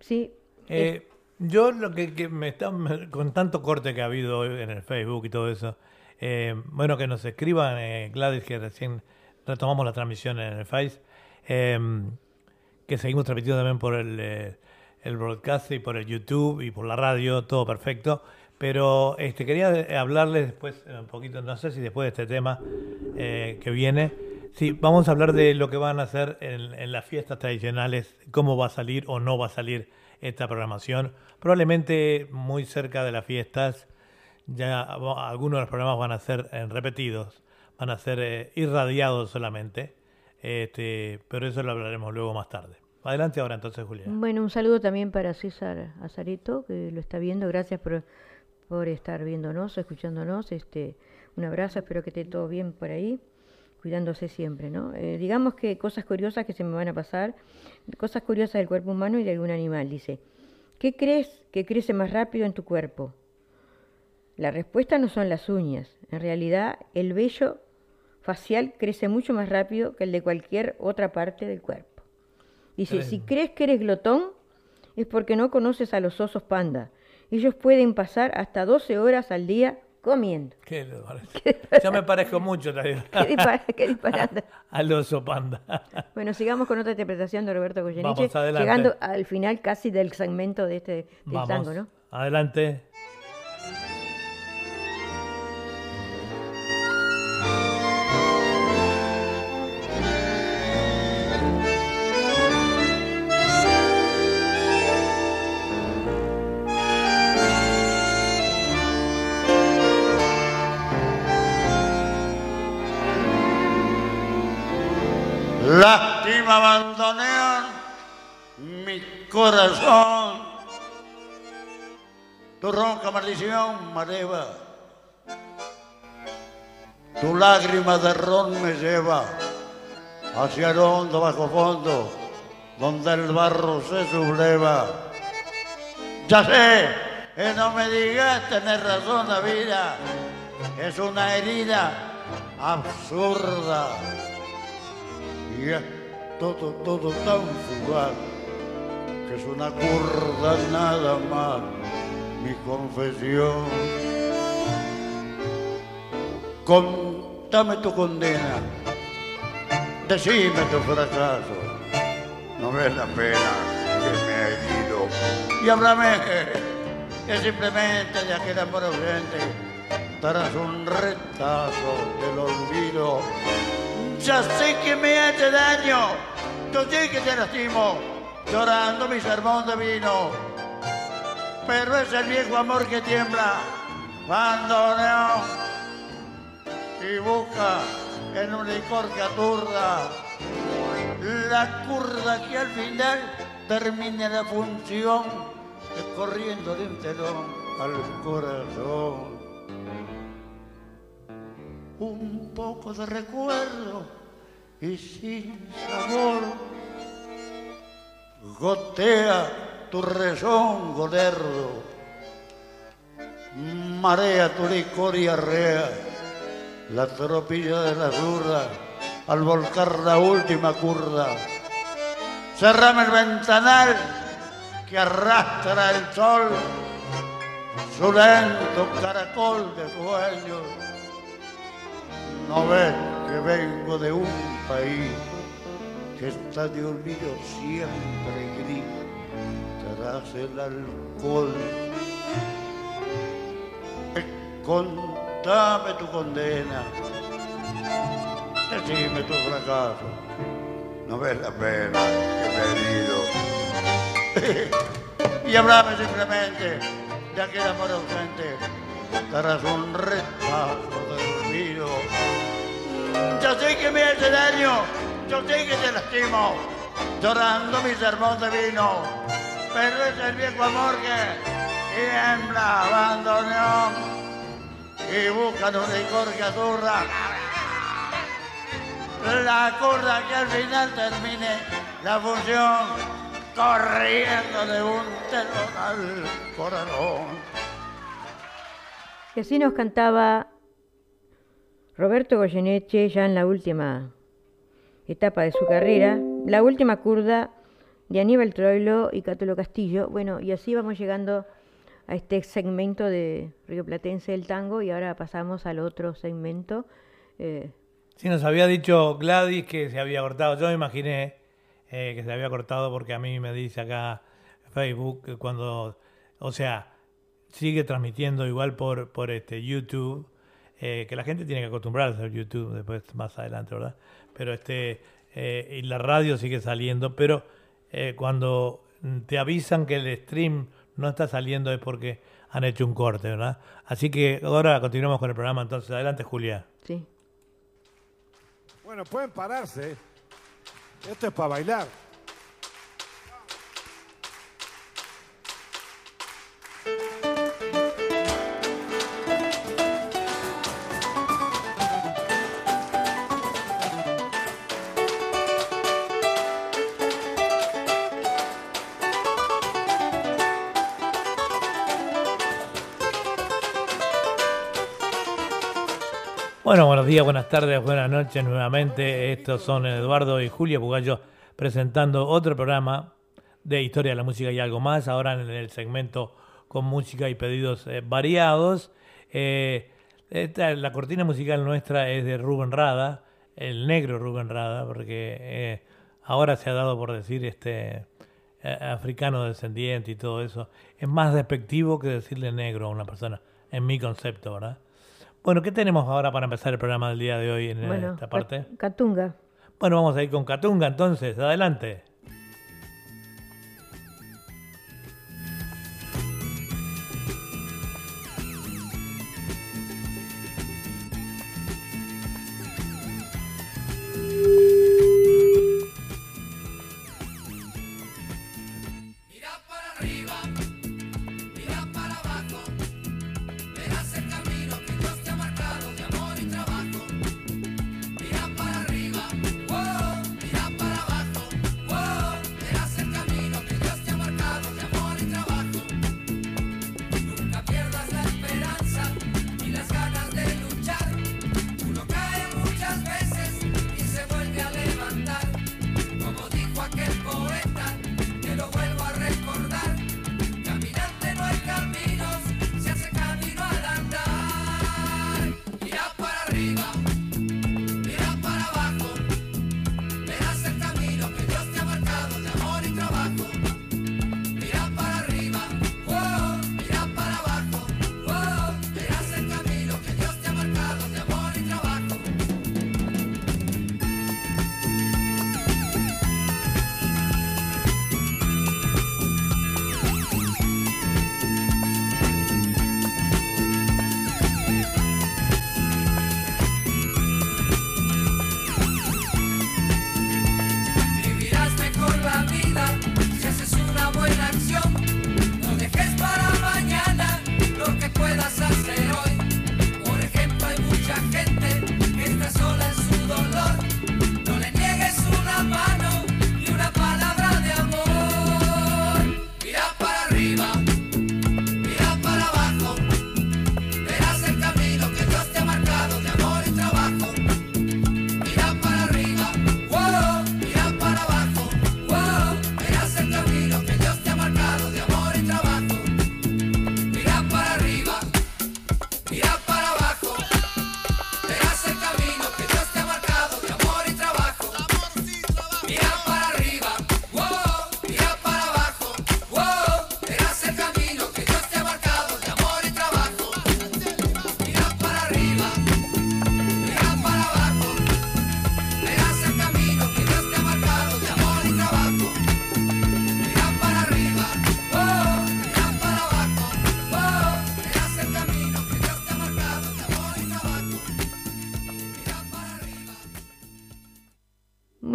¿Sí? Eh, yo lo que, me está con tanto corte que ha habido en el Facebook y todo eso, eh, bueno, que nos escriban, eh, Gladys, que recién retomamos la transmisión en el Face, que seguimos transmitiendo también por el, el broadcast y por el YouTube y por la radio, todo perfecto. Pero este, quería hablarles después, un poquito, no sé si después de este tema eh, que viene, sí, vamos a hablar de lo que van a hacer en, las fiestas tradicionales, cómo va a salir o no va a salir esta programación. Probablemente muy cerca de las fiestas, ya algunos de los programas van a ser eh, repetidos, van a ser eh, irradiados solamente, este, pero eso lo hablaremos luego más tarde. Adelante ahora entonces, Julián. Bueno, un saludo también para César Azarito, que lo está viendo. Gracias por por estar viéndonos, escuchándonos. Este, un abrazo, espero que esté todo bien por ahí, cuidándose siempre, ¿no? Eh, digamos que cosas curiosas que se me van a pasar, cosas curiosas del cuerpo humano y de algún animal, dice. ¿Qué crees que crece más rápido en tu cuerpo? La respuesta no son las uñas. En realidad, el vello facial crece mucho más rápido que el de cualquier otra parte del cuerpo. Dice, si crees que eres glotón, es porque no conoces a los osos panda ellos pueden pasar hasta 12 horas al día comiendo. ¿Qué Yo me parezco mucho, ¿Qué, ¿Qué disparate? Al oso panda. bueno, sigamos con otra interpretación de Roberto Goyeneche, llegando al final casi del segmento de este del tango, ¿no? Adelante. Ronca maldición mareva. Tu lágrima de ron me lleva hacia el hondo bajo fondo, donde el barro se subleva. Ya sé, que no me digas tener razón la vida, es una herida absurda. Y es todo, todo tan fugaz, que es una curda nada más, mi confesión. Contame tu condena, decime tu fracaso, no ves la pena que me ha herido. Y háblame que simplemente de aquel amor ausente darás un retazo del olvido. Ya sé que me hace daño, yo sé que te lastimo, llorando mi sermón de vino. Pero es el viejo amor que tiembla cuando no y busca en un licor que aturda la curda que al final termine la función corriendo de un telón al corazón. Un poco de recuerdo y sin sabor gotea tu rezongo lerdo, marea tu licor y arrea la tropilla de la zurda al volcar la última curda. Cerrame el ventanal que arrastra el sol, su lento caracol de sueños. No ves que vengo de un país que está de olvido siempre gris tras el alcohol. Contame tu condena, decime tu fracaso, no ves la pena que he y hablame simplemente de aquel amor ausente, darás un retazo de olvido. Yo sé que me hace daño, yo sé que te lastimo, llorando mi sermón de vino, pero es el viejo amor que tiembla, abandonó y buscan un licor que azurra. La curda que al final termine la función corriendo de un telón al corazón. Y así nos cantaba Roberto Goyeneche ya en la última etapa de su carrera, la última curda de Aníbal Troilo y Cátulo Castillo. Bueno, y así vamos llegando a este segmento de Río Platense del tango y ahora pasamos al otro segmento. Eh. Sí, nos había dicho Gladys que se había cortado. Yo me imaginé eh, que se había cortado porque a mí me dice acá Facebook cuando, o sea, sigue transmitiendo igual por, por este YouTube, eh, que la gente tiene que acostumbrarse a YouTube después más adelante, ¿verdad? Pero este, y la radio sigue saliendo, pero cuando te avisan que el stream no está saliendo es porque han hecho un corte, ¿verdad? Así que ahora continuamos con el programa, entonces adelante Julia. Sí. Bueno, pueden pararse. Esto es para bailar. Bueno, buenos días, buenas tardes, buenas noches nuevamente. Estos son Eduardo y Julia Bugallo presentando otro programa de historia de la música y algo más. Ahora en el segmento con música y pedidos eh, variados. Eh, la cortina musical nuestra es de Rubén Rada, el negro Rubén Rada, porque eh, ahora se ha dado por decir este africano descendiente y todo eso. Es más despectivo que decirle negro a una persona, en mi concepto, ¿verdad? Bueno, ¿qué tenemos ahora para empezar el programa del día de hoy en esta parte? Catunga. Bueno, vamos a ir con Catunga entonces, adelante.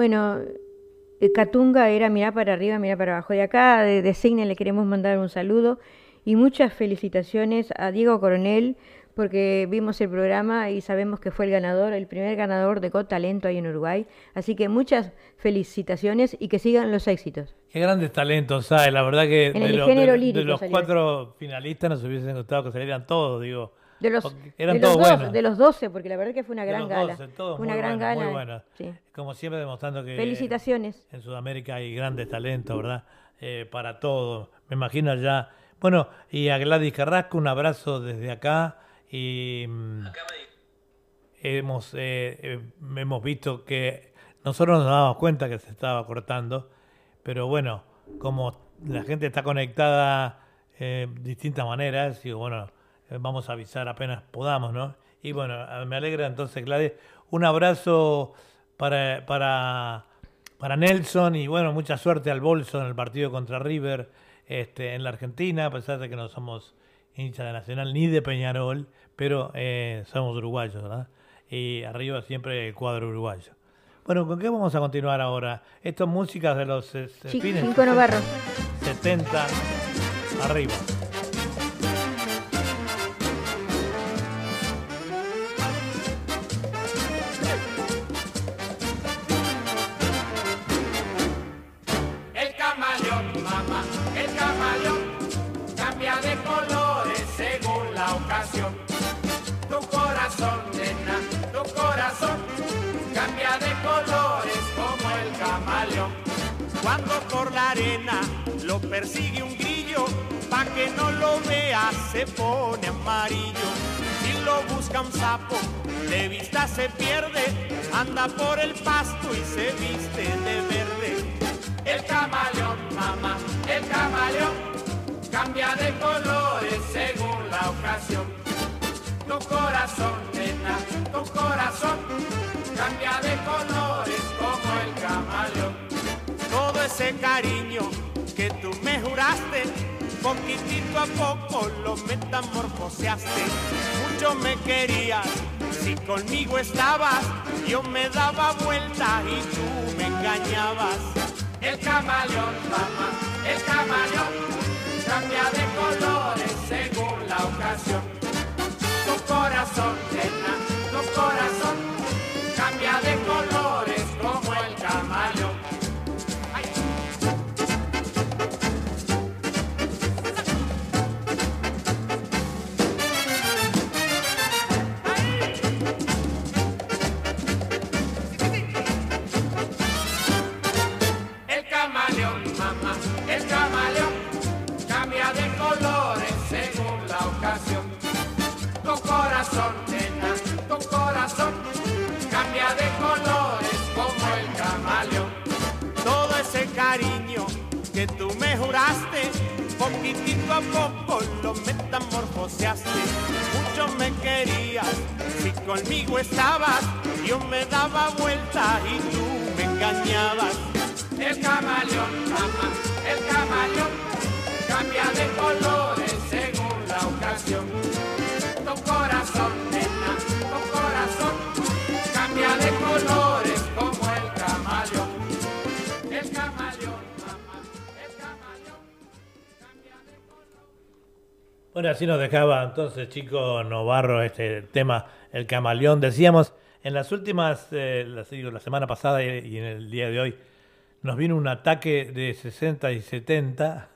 Bueno, eh, Catunga era mirar para arriba, mirar para abajo. De acá, de, de Cine, le queremos mandar un saludo y muchas felicitaciones a Diego Coronel, porque vimos el programa y sabemos que fue el ganador, el primer ganador de Got Talento ahí en Uruguay. Así que muchas felicitaciones y que sigan los éxitos. Qué grandes talentos hay, la verdad que de, lo- los salió. cuatro finalistas nos hubiesen gustado que salieran todos, digo. De los, eran de los todos dos- buenos. de los 12, porque la verdad que fue una De gran los gala. 12, todos Fue una muy gran gala. Muy sí. Como siempre demostrando que Felicitaciones. en Sudamérica hay grandes talentos, ¿verdad? Eh, para todo. Me imagino allá. Bueno, y a Gladys Carrasco un abrazo desde acá. Y mm, hemos, eh, eh, hemos visto que nosotros nos dábamos cuenta que se estaba cortando, pero bueno, como la gente está conectada eh, de distintas maneras, digo, bueno, vamos a avisar apenas podamos, ¿no? Y bueno, me alegra entonces, Gladys. Un abrazo para, para, para Nelson y bueno, mucha suerte al bolso en el partido contra River este, en la Argentina, a pesar de que no somos hinchas de Nacional ni de Peñarol, pero eh, somos uruguayos, ¿verdad? Y arriba siempre el cuadro uruguayo. Bueno, ¿con qué vamos a continuar ahora? Esto es música de los eh, Chi- fines Cinco Novarro. 70 arriba. Por la arena lo persigue un grillo, pa' que no lo vea se pone amarillo. Si lo busca un sapo, de vista se pierde, anda por el pasto y se viste de verde. El camaleón, mamá, el camaleón cambia de colores según la ocasión. Tu corazón, nena, tu corazón cambia de colores como el camaleón todo ese cariño que tú me juraste, poquitito a poco lo metamorfoseaste. Mucho me querías, si conmigo estabas, yo me daba vuelta y tú me engañabas. El camaleón, mamá, el camaleón, cambia de colores según la ocasión. Tu corazón, nena, tu corazón. Poquitito a poco lo metamorfoseaste. Mucho me querías, si conmigo estabas, yo me daba vuelta y tú me engañabas. El camaleón, mamá, el camaleón, cambia de colores según la ocasión. Tu corazón, Bueno, así nos dejaba entonces Chico Novarro este tema, el camaleón. Decíamos, en las últimas, eh, las- digo, la semana pasada y, en el día de hoy, nos vino un ataque de 60 y 70,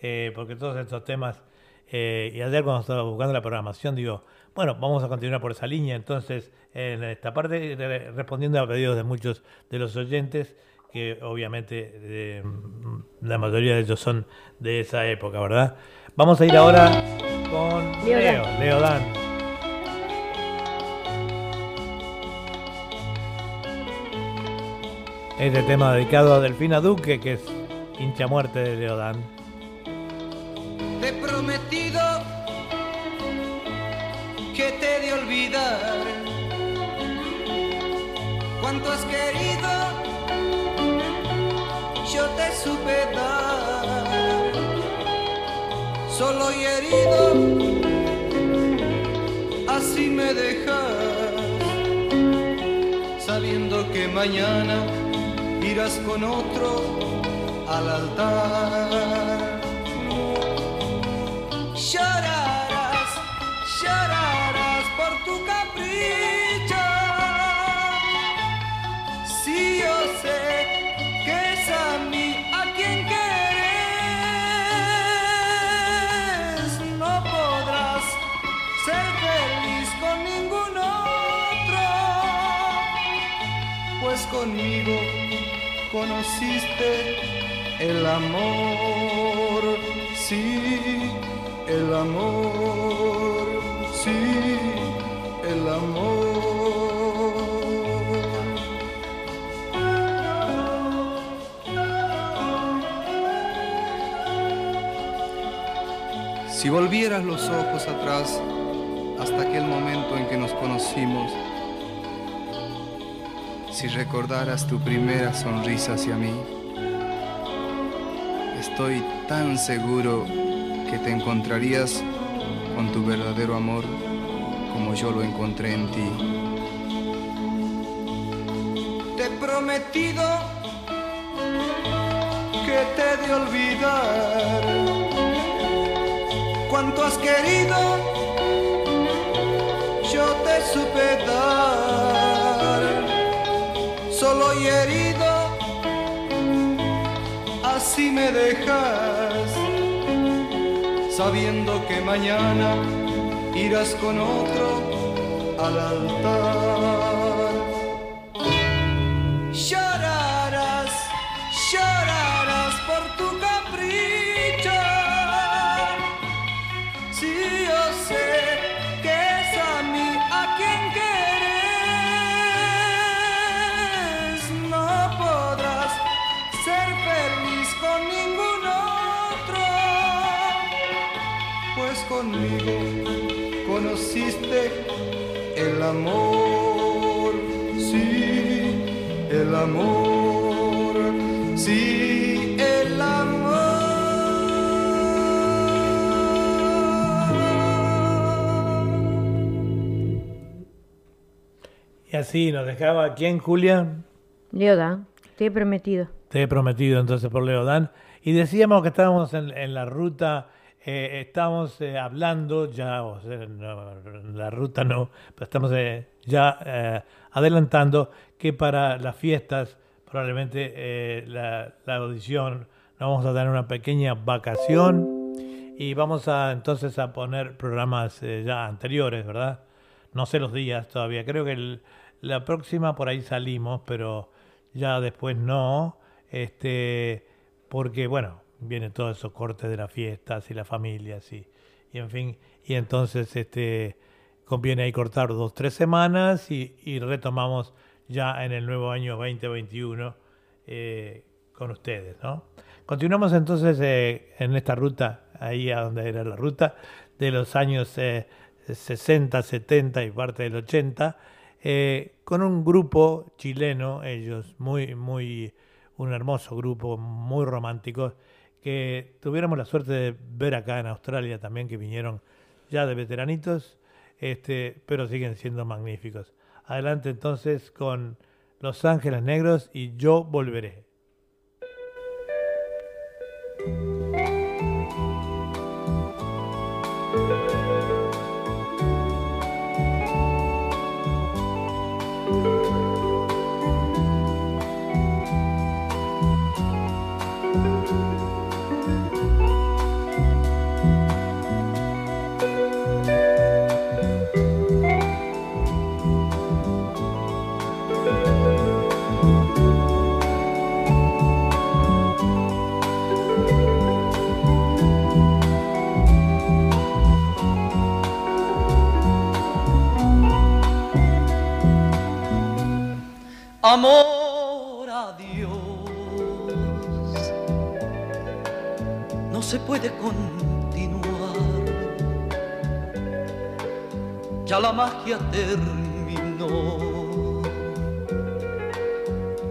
eh, porque todos estos temas, eh, y ayer cuando estaba buscando la programación, digo, bueno, vamos a continuar por esa línea. Entonces, en esta parte, respondiendo a pedidos de muchos de los oyentes, que obviamente eh, la mayoría de ellos son de esa época, ¿verdad? Vamos a ir ahora con Leo Leo, Dan. Leo Dan. Este tema dedicado a Delfina Duque, que es hincha muerte de Leo Dan. Te he prometido que te de olvidar cuánto has querido, yo te supe dar. Solo y herido, así me dejas, sabiendo que mañana irás con otro al altar. Llorarás, llorarás por tu capricho. Si yo sé conociste el amor, sí, el amor, sí, el amor. Si volvieras los ojos atrás hasta aquel momento en que nos conocimos, si recordaras tu primera sonrisa hacia mí, estoy tan seguro que te encontrarías con tu verdadero amor como yo lo encontré en ti. Te he prometido que te he de olvidar. Cuánto has querido, yo te supe dar, herido, así me dejas, sabiendo que mañana irás con otro al altar. Amor, sí, el amor, sí, el amor. Y así nos dejaba, ¿quién, Julia? Leo Dan, te he prometido. Te he prometido entonces por Leo Dan. Y decíamos que estábamos en, en la ruta, eh, estamos eh, hablando ya, o sea, la ruta no, pero estamos eh, ya eh, adelantando que para las fiestas, probablemente la, audición, nos vamos a dar una pequeña vacación y vamos a entonces a poner programas ya anteriores, ¿verdad? No sé los días todavía, creo que el- la próxima por ahí salimos, pero ya después no, este, porque bueno, vienen todos esos cortes de las fiestas y las familias y, y en fin, y entonces este, conviene ahí cortar dos, tres semanas y, y retomamos ya en el nuevo año 2021 eh, con ustedes, ¿no? Continuamos entonces eh, en esta ruta, ahí a donde era la ruta, de los años eh, 60, 70 y parte del 80, eh, con un grupo chileno, ellos, muy, muy, un hermoso grupo, muy románticos, que tuviéramos la suerte de ver acá en Australia también, que vinieron ya de veteranitos, este, pero siguen siendo magníficos. Adelante entonces con Los Ángeles Negros y Yo Volveré. Amor a Dios, no se puede continuar. Ya la magia terminó.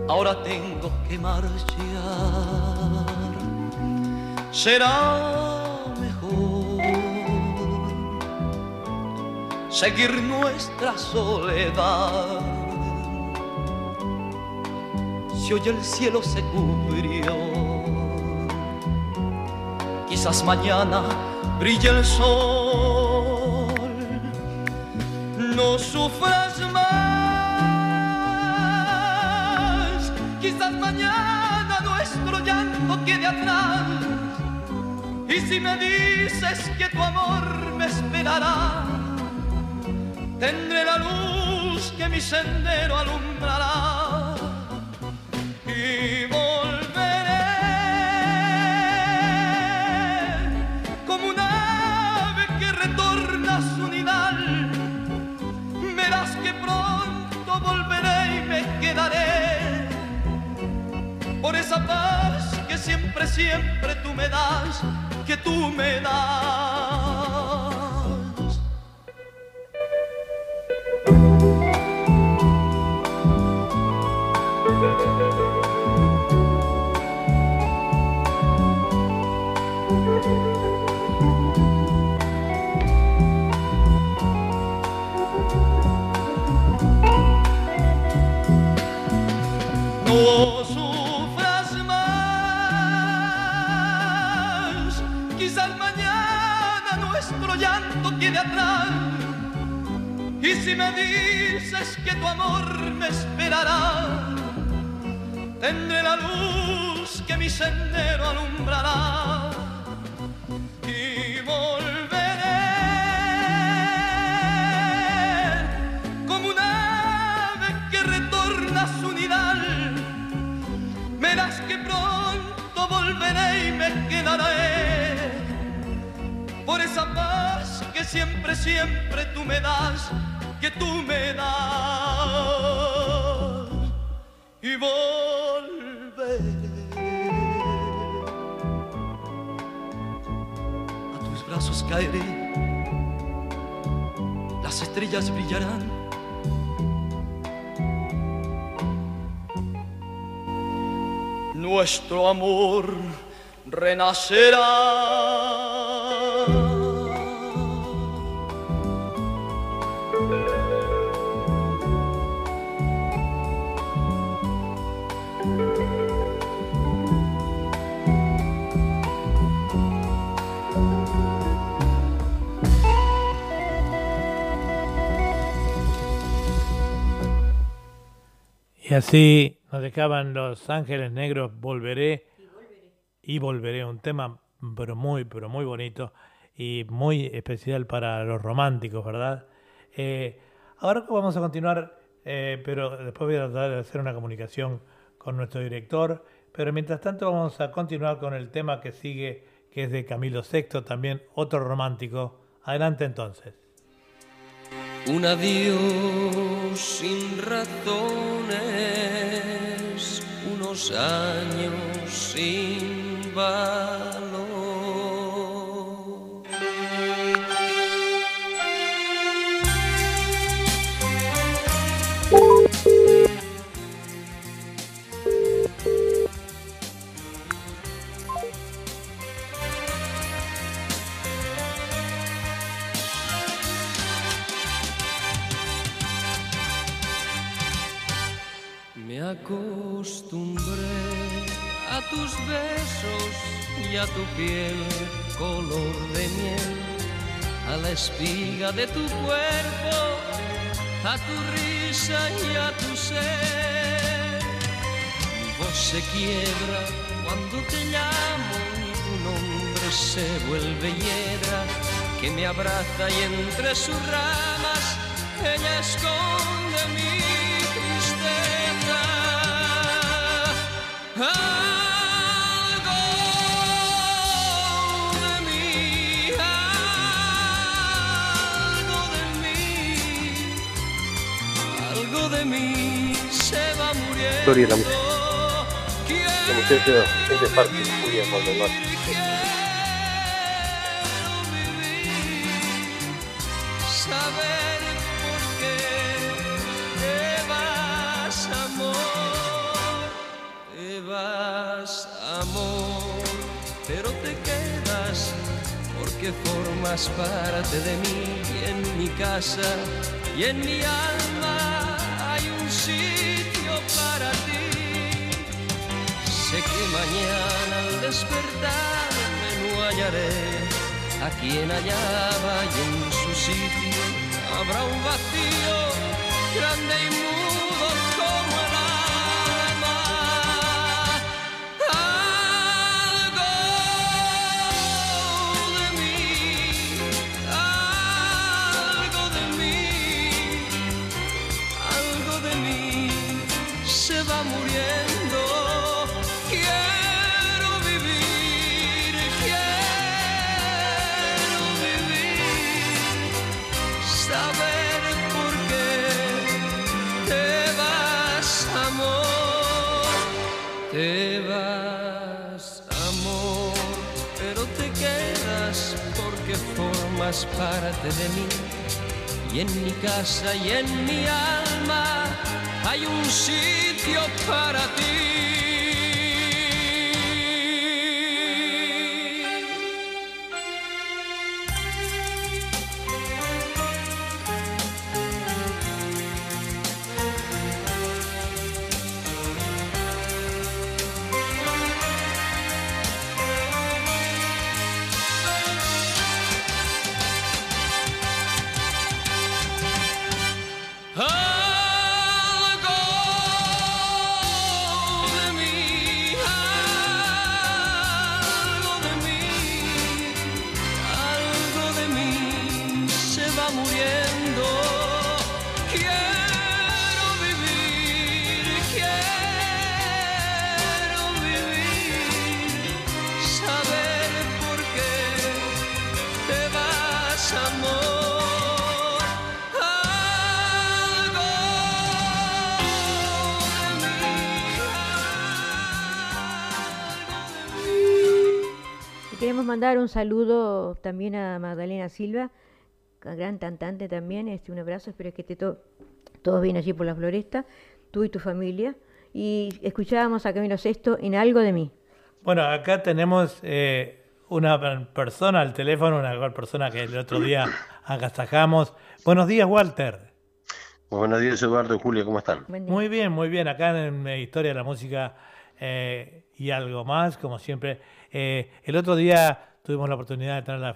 Ahora tengo que marchar. Será mejor seguir nuestra soledad si hoy el cielo se cubrió. Quizás mañana brille el sol, no sufras más. Quizás mañana nuestro llanto quede atrás. Y si me dices que tu amor me esperará, tendré la luz que mi sendero alumbrará y volveré como un ave que retorna a su nidal. Verás que pronto volveré y me quedaré por esa paz que siempre, siempre tú me das, que tú me das. Si me dices que tu amor me esperará, tendré la luz que mi sendero alumbrará. Y volveré como un ave que retorna a su nidal. Verás que pronto volveré y me quedaré por esa paz que siempre, siempre tú me das, que tú me das. Y volveré a tus brazos caeré, las estrellas brillarán. Nuestro amor renacerá. Y así nos dejaban los Ángeles Negros, volveré y volveré, un tema pero muy, pero muy bonito y muy especial para los románticos, ¿verdad? Eh, ahora vamos a continuar, eh, pero después voy a tratar de hacer una comunicación con nuestro director, pero mientras tanto vamos a continuar con el tema que sigue, que es de Camilo VI, también otro romántico. Adelante entonces. Un adiós sin razones, unos años sin valor. Acostumbré a tus besos y a tu piel color de miel, a la espiga de tu cuerpo, a tu risa y a tu ser. Mi voz se quiebra cuando te llamo y tu nombre se vuelve hiedra que me abraza y entre sus ramas ella esconde mi Gloria a la música. La muchacha es de parte de. Porque formas parte de mí y en mi casa y en mi alma hay un sitio para ti. Sé que mañana al despertarme no hallaré a quien hallaba y en su sitio habrá un vacío formas parte de mí. Y en mi casa y en mi alma hay un sitio para ti. Mandar un saludo también a Magdalena Silva, gran cantante también. Este, un abrazo, espero que esté todo, todo bien allí por la floresta, tú y tu familia. Y escuchábamos a Camilo Sexto en algo de mí. Bueno, acá tenemos eh, una persona al teléfono, una persona que el otro día agasajamos. Buenos días, Walter. Muy buenos días, Eduardo y Julia, ¿cómo están? Muy bien, muy bien. Acá en Historia de la Música eh, y algo más, como siempre. Eh, el otro día tuvimos la oportunidad de tener la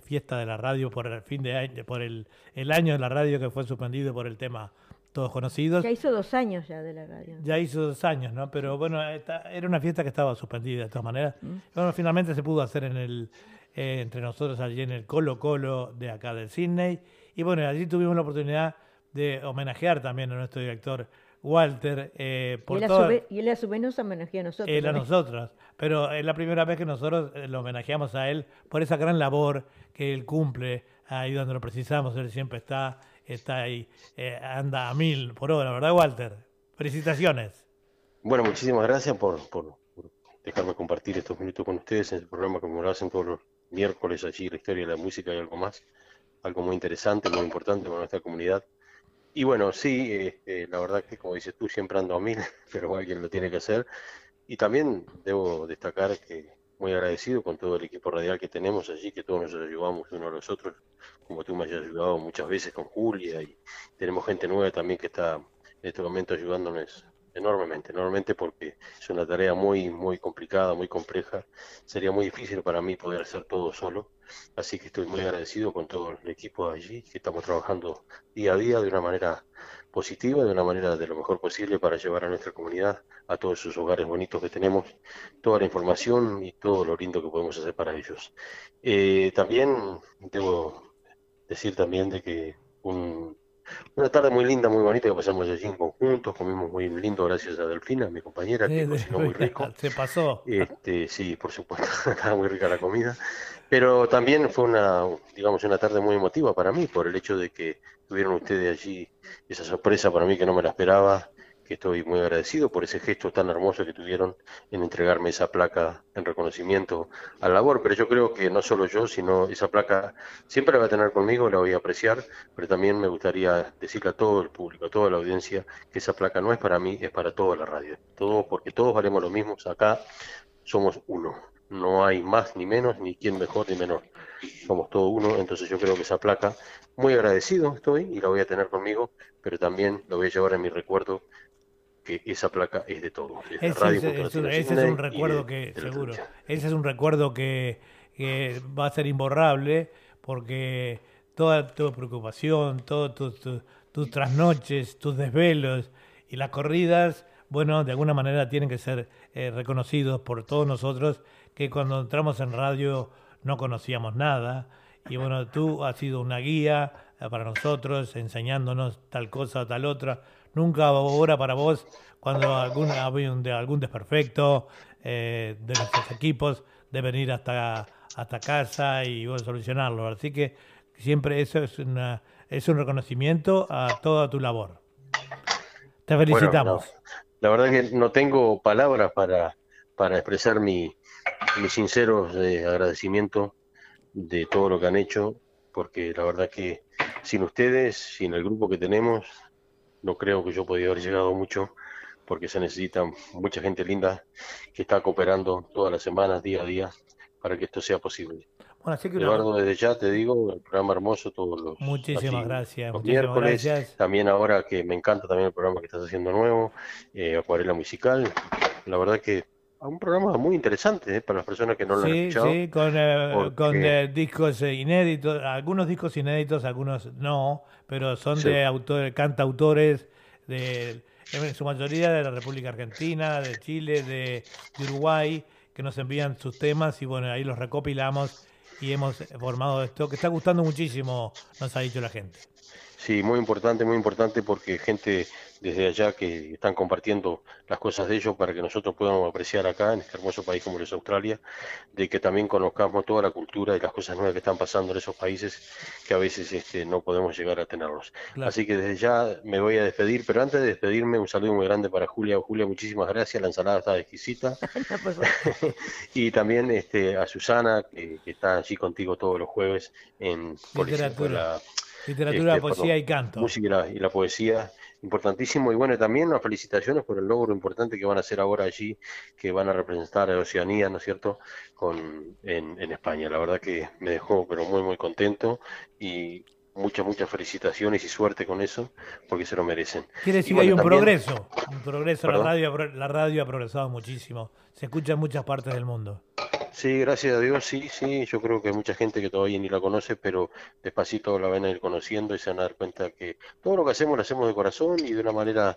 fiesta de la radio por el fin de año, por el, el año de la radio que fue suspendido por el tema Todos Conocidos. Ya hizo dos años ya de la radio. Ya hizo dos años, ¿no? Pero bueno, esta- era una fiesta que estaba suspendida de todas maneras. Mm. Bueno, finalmente se pudo hacer en el, eh, entre nosotros allí en el Colo Colo de acá de Sydney. Y bueno, allí tuvimos la oportunidad de homenajear también a nuestro director Walter eh, Y por él, a todo. su vez, y él a su vez nos homenajea a nosotros. Él a nosotros, pero es la primera vez que nosotros eh, lo homenajeamos a él por esa gran labor que él cumple ahí donde lo precisamos. Él siempre está, está ahí, eh, anda a mil por hora, ¿verdad, Walter? Felicitaciones. Bueno, muchísimas gracias por, por, por dejarme compartir estos minutos con ustedes en el programa como lo hacen todos los miércoles allí, la historia de la música y algo más, algo muy interesante, muy importante para nuestra comunidad. Y bueno, sí, este, la verdad que como dices tú, siempre ando a mil, pero alguien lo tiene que hacer. Y también debo destacar que muy agradecido con todo el equipo radial que tenemos allí, que todos nos ayudamos unos a los otros, como tú me has ayudado muchas veces con Julia, y tenemos gente nueva también que está en este momento ayudándonos enormemente, enormemente porque es una tarea muy, muy complicada, muy compleja. Sería muy difícil para mí poder hacer todo solo. Así que estoy muy agradecido con todo el equipo allí, que estamos trabajando día a día de una manera positiva, de una manera de lo mejor posible para llevar a nuestra comunidad, a todos esos hogares bonitos que tenemos, toda la información y todo lo lindo que podemos hacer para ellos. Eh, también debo decir también de que un, una tarde muy linda, muy bonita que pasamos allí en conjunto, comimos muy lindo gracias a Delfina, mi compañera, que cocinó muy rico. Se pasó. Este, sí, por supuesto, estaba muy rica la comida. Pero también fue una, digamos, una tarde muy emotiva para mí, por el hecho de que tuvieron ustedes allí esa sorpresa para mí que no me la esperaba, estoy muy agradecido por ese gesto tan hermoso que tuvieron en entregarme esa placa en reconocimiento a la labor, pero yo creo que no solo yo, sino esa placa siempre la va a tener conmigo, la voy a apreciar, pero también me gustaría decirle a todo el público, a toda la audiencia, que esa placa no es para mí, es para toda la radio, todo porque todos valemos lo mismo, acá somos uno, no hay más ni menos, ni quien mejor ni menor, somos todos uno, entonces yo creo que esa placa, muy agradecido estoy y la voy a tener conmigo, pero también lo voy a llevar en mi recuerdo que esa placa es de todo. ese, es, un recuerdo que, seguro, ese es un recuerdo que, va a ser imborrable porque toda tu preocupación, todas tus trasnoches, tus desvelos y las corridas, bueno, de alguna manera tienen que ser eh, reconocidos por todos nosotros que cuando entramos en radio no conocíamos nada. Y bueno, tú has sido una guía eh, para nosotros, enseñándonos tal cosa, tal otra nunca ahora para vos cuando algún, de algún desperfecto eh, de nuestros equipos de venir hasta, hasta casa y bueno, solucionarlo. Así que siempre eso es, una, es un reconocimiento a toda tu labor. Te felicitamos. la verdad que no tengo palabras para, para expresar mi, mi sincero eh, agradecimiento de todo lo que han hecho, porque la verdad que sin ustedes, sin el grupo que tenemos, no creo que yo podía haber llegado mucho porque se necesita mucha gente linda que está cooperando todas las semanas, día a día, para que esto sea posible. Bueno, así que Eduardo, desde ya te digo, el programa hermoso todos los, muchísimas gracias, los miércoles, también ahora que me encanta también el programa que estás haciendo nuevo, eh, Acuarela Musical, la verdad que un programa muy interesante ¿eh? para las personas que no lo han escuchado. Sí, con, eh, con eh, discos inéditos, algunos discos inéditos, algunos no, pero son de autores, cantautores de, en su mayoría de la República Argentina, de Chile, de, Uruguay, que nos envían sus temas y bueno, ahí los recopilamos y hemos formado esto, que está gustando muchísimo, nos ha dicho la gente. Sí, muy importante, muy importante porque gente desde allá que están compartiendo las cosas de ellos para que nosotros podamos apreciar acá en este hermoso país como es Australia, de que también conozcamos toda la cultura y las cosas nuevas que están pasando en esos países que a veces este, no podemos llegar a tenerlos. Así que desde ya me voy a despedir, pero antes de despedirme un saludo muy grande para Julia. Julia, muchísimas gracias, la ensalada está exquisita. Pues y también este, a Susana, que, está allí contigo todos los jueves en Literatura. Literatura, este, poesía y canto. Música y la poesía importantísimo y bueno, también las felicitaciones por el logro importante que van a hacer ahora allí, que van a representar a Oceanía, ¿no es cierto?, con, en, en España. La verdad que me dejó pero muy, muy contento y muchas, muchas felicitaciones y suerte con eso, porque se lo merecen. Quiere decir que hay un progreso, un progreso, la radio, la radio ha progresado muchísimo, se escucha en muchas partes del mundo. Sí, gracias a Dios, sí, sí, yo creo que hay mucha gente que todavía ni la conoce, pero despacito la van a ir conociendo y se van a dar cuenta que todo lo que hacemos lo hacemos de corazón y de una manera,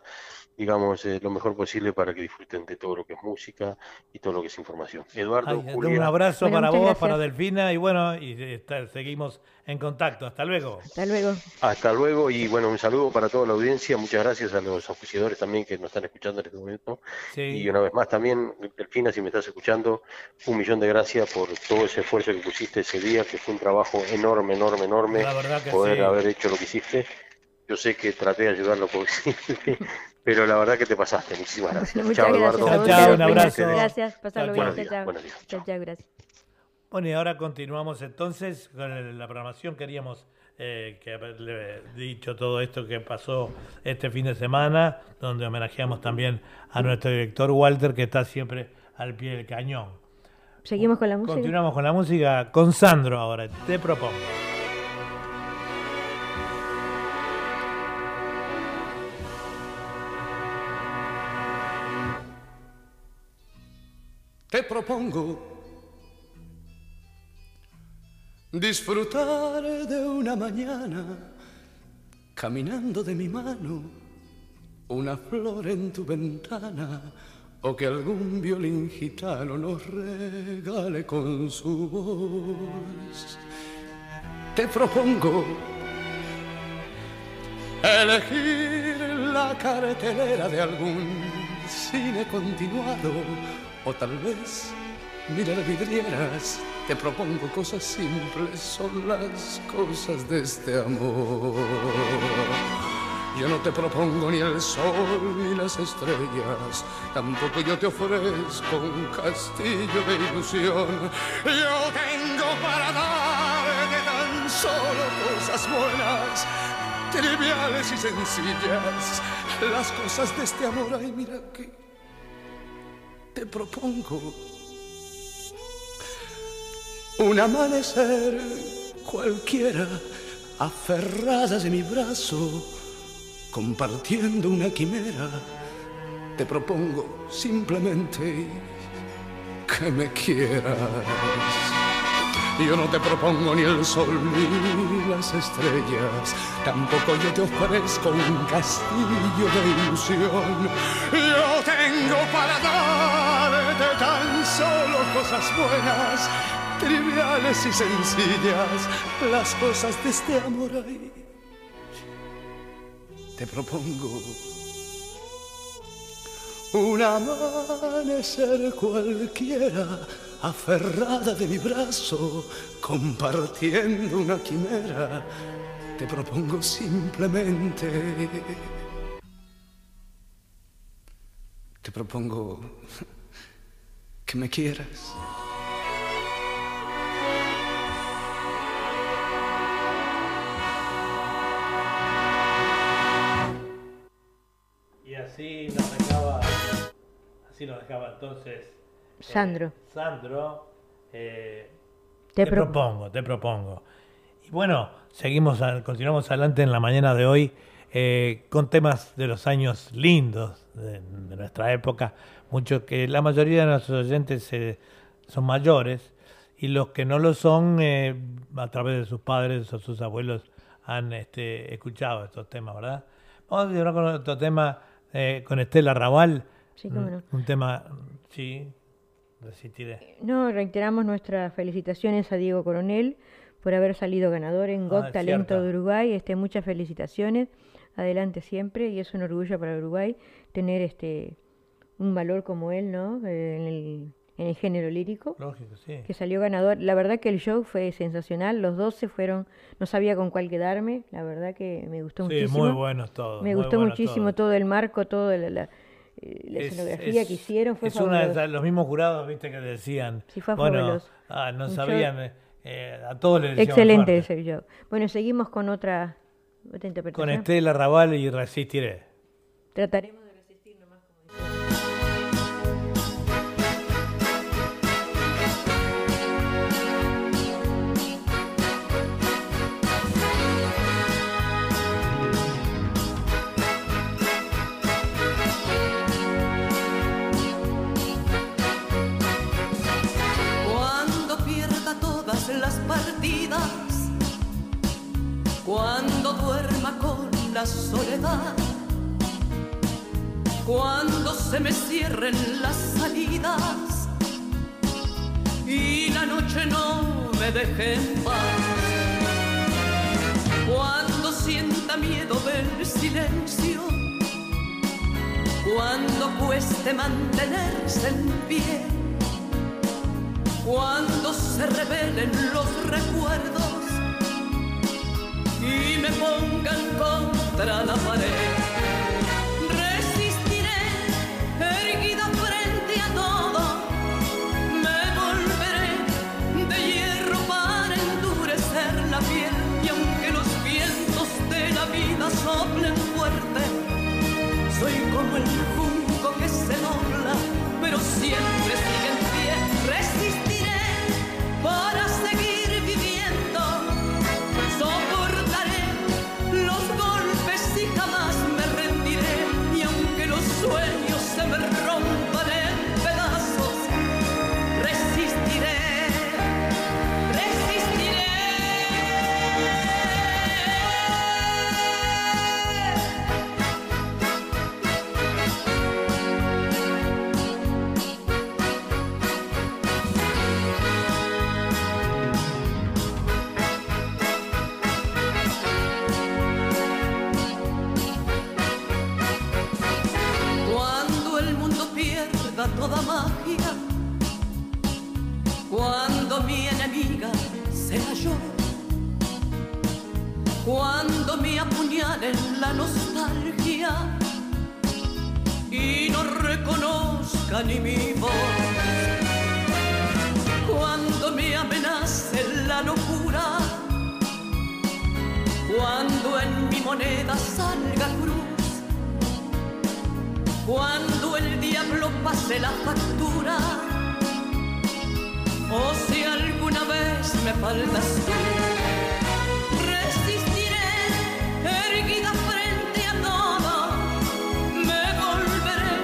digamos, eh, lo mejor posible para que disfruten de todo lo que es música y todo lo que es información. Eduardo, Un abrazo para vos, para Delfina y bueno, y eh, seguimos en contacto. Hasta luego. Hasta luego. Hasta luego y bueno, un saludo para toda la audiencia. Muchas gracias a los oficiadores también que nos están escuchando en este momento. Y una vez más también, Delfina, si me estás escuchando, un millón de gracias por todo ese esfuerzo que pusiste ese día, que fue un trabajo enorme, enorme, enorme. La verdad que poder haber hecho lo que hiciste. Yo sé que traté de ayudar lo posible, pero la verdad que te pasaste. Muchísimas gracias. Muchas Chao, gracias Eduardo. Chao, un abrazo. Gracias, pasarlo bien. Días, chao. buenos días. Chao, chao, gracias. Bueno, y ahora continuamos entonces con el- la programación. Queríamos eh, que haberle dicho todo esto que pasó este fin de semana, donde homenajeamos también a nuestro director Walter, que está siempre al pie del cañón. Seguimos con la música. Continuamos con la música con Sandro ahora. Te propongo. te propongo disfrutar de una mañana caminando de mi mano, una flor en tu ventana o que algún violín gitano nos regale con su voz. Te propongo elegir la cartelera de algún cine continuado o tal vez mirar vidrieras. Te propongo cosas simples, son las cosas de este amor. Yo no te propongo ni el sol ni las estrellas, tampoco yo te ofrezco un castillo de ilusión. Yo tengo para darte tan solo cosas buenas, triviales y sencillas, las cosas de este amor. Ay, mira que te propongo un amanecer cualquiera, aferradas de mi brazo, compartiendo una quimera. Te propongo simplemente que me quieras. Yo no te propongo ni el sol ni las estrellas, tampoco yo te ofrezco un castillo de ilusión. Yo tengo para darte tan solo cosas buenas, triviales y sencillas, las cosas de este amor ahí. Te propongo un amanecer cualquiera, aferrada de mi brazo, compartiendo una quimera. Te propongo simplemente. Te propongo que me quieras. Así nos dejaba, así nos dejaba entonces eh, Sandro. Sandro, eh, Te te, pro- propongo, te propongo. Y bueno, seguimos, a- continuamos adelante en la mañana de hoy eh, con temas de los años lindos de, de nuestra época, mucho que la mayoría de nuestros oyentes son mayores y los que no lo son a través de sus padres o sus abuelos han este, escuchado estos temas, ¿verdad? Vamos a continuar con otro tema eh, con Estela Raval. Sí, cómo un, no. un tema, sí, resistiré. No, reiteramos nuestras felicitaciones a Diego Coronel por haber salido ganador en GOT Ah, es Talento cierto. de Uruguay. Este, muchas felicitaciones. Adelante siempre y es un orgullo para Uruguay tener este un valor como él, ¿no? Eh, en, el, en el género lírico. Lógico, sí. Que salió ganador. La verdad que el show fue sensacional. Los dos se fueron, no sabía con cuál quedarme. La verdad que me gustó Sí, muchísimo. muy buenos todos. Me gustó muchísimo todo el marco, toda la, la- la Es- escenografía es- que hicieron. Fue es una de los mismos jurados, viste, que decían. Sí, fue bueno, fabuloso. ah, no Un show- sabían, eh, a todos les Excelente ese show. Bueno, seguimos con otra, otra Con interpretación. Estela Raval y Resistiré. Trataremos cuando duerma con la soledad, cuando se me cierren las salidas. Y la noche no me deje en paz, cuando sienta miedo del silencio, cuando cueste mantenerse en pie. Cuando se revelen los recuerdos y me pongan contra la pared. Resistiré, erguida frente a todo. Me volveré de hierro para endurecer la piel. Y aunque los vientos de la vida soplen fuerte, soy como el junco que se dobla, pero siempre toda magia, cuando mi enemiga sea yo, cuando me apuñalen la nostalgia y no reconozca ni mi voz, cuando me amenace la locura, cuando en mi moneda salga cruz cuando el diablo pase la factura o si alguna vez me faltas tú resistiré erguida frente a todo me volveré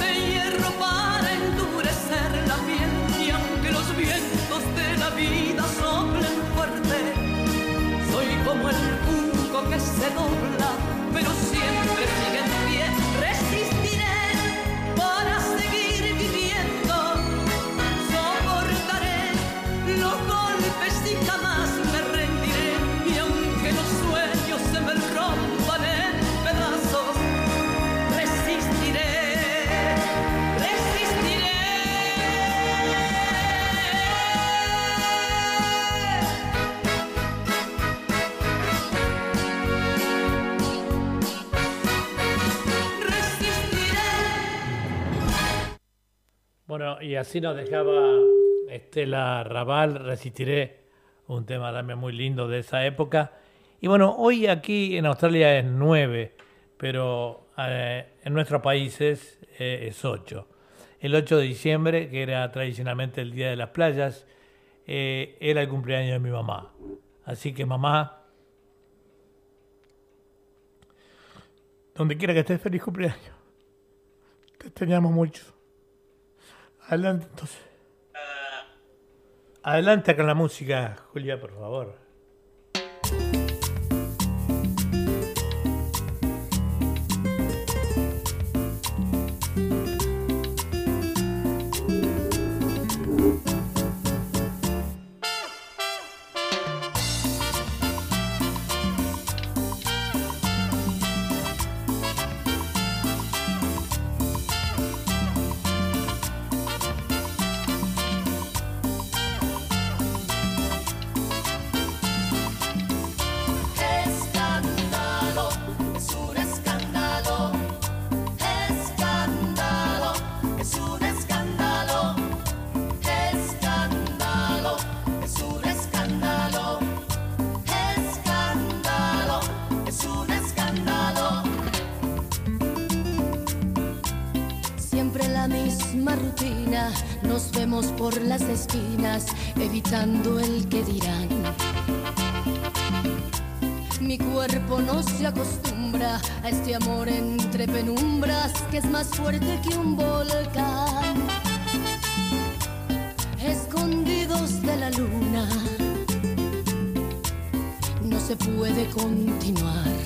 de hierro para endurecer la piel y aunque los vientos de la vida soplen fuerte soy como el junco que se dobla, Bueno, y así nos dejaba Estela Raval, Resistiré, un tema también muy lindo de esa época. Y bueno, hoy aquí en Australia es 9, pero eh, en nuestros países eh, es 8. El 8 de diciembre, que era tradicionalmente el Día de las Playas, eh, era el cumpleaños de mi mamá. Así que mamá, donde quiera que estés, feliz cumpleaños. Te extrañamos mucho. Adelante entonces. Adelante con la música, Julia, por favor. Continuar.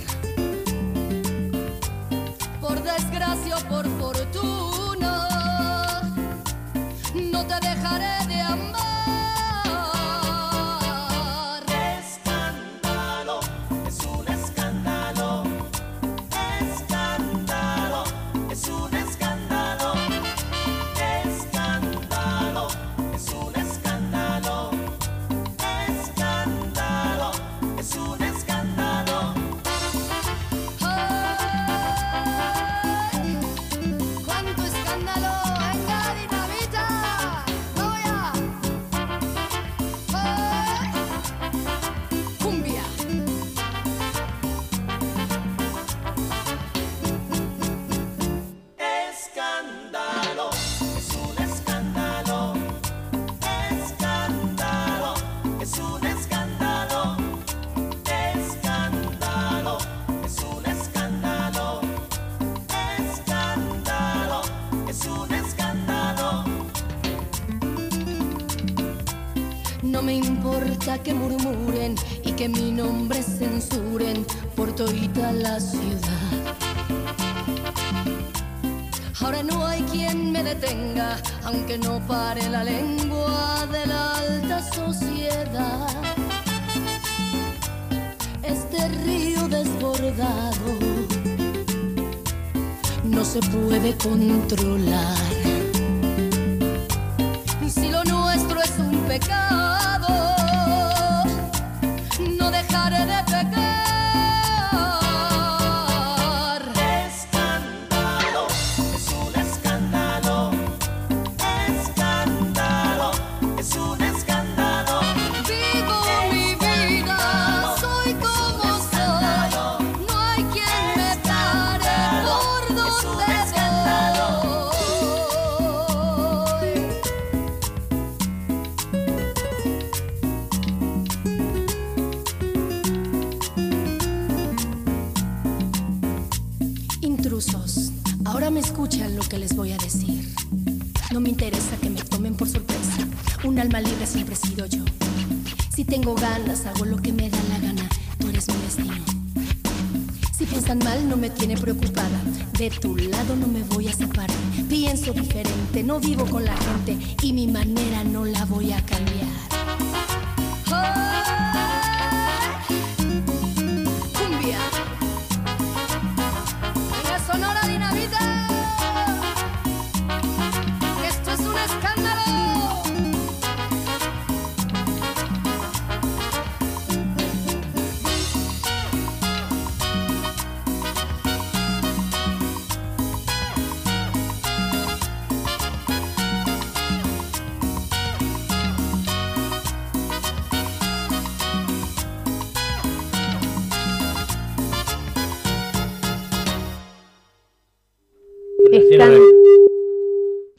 No vivo con la.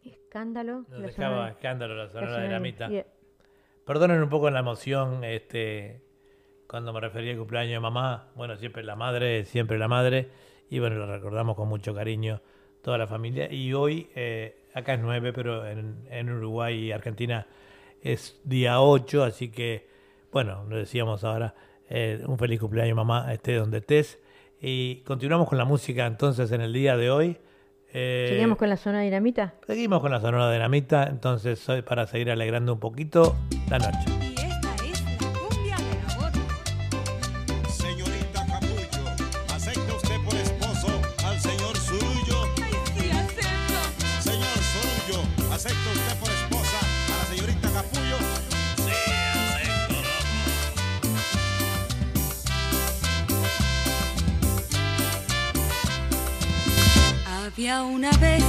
Escándalo. Nos dejaba escándalo la sonora de la mitad. Perdonen un poco la emoción este, cuando me refería al cumpleaños de mamá. Bueno, siempre la madre, siempre la madre. Y bueno, lo recordamos con mucho cariño toda la familia. Y hoy, eh, acá es 9, pero en, en Uruguay y Argentina es día 8, así que, bueno, lo decíamos ahora, eh, un feliz cumpleaños mamá, esté donde estés. Y continuamos con la música entonces en el día de hoy. Eh, ¿Seguimos con la zona dinamita? Seguimos con la zona dinamita, entonces eh, para seguir alegrando un poquito la noche. una vez.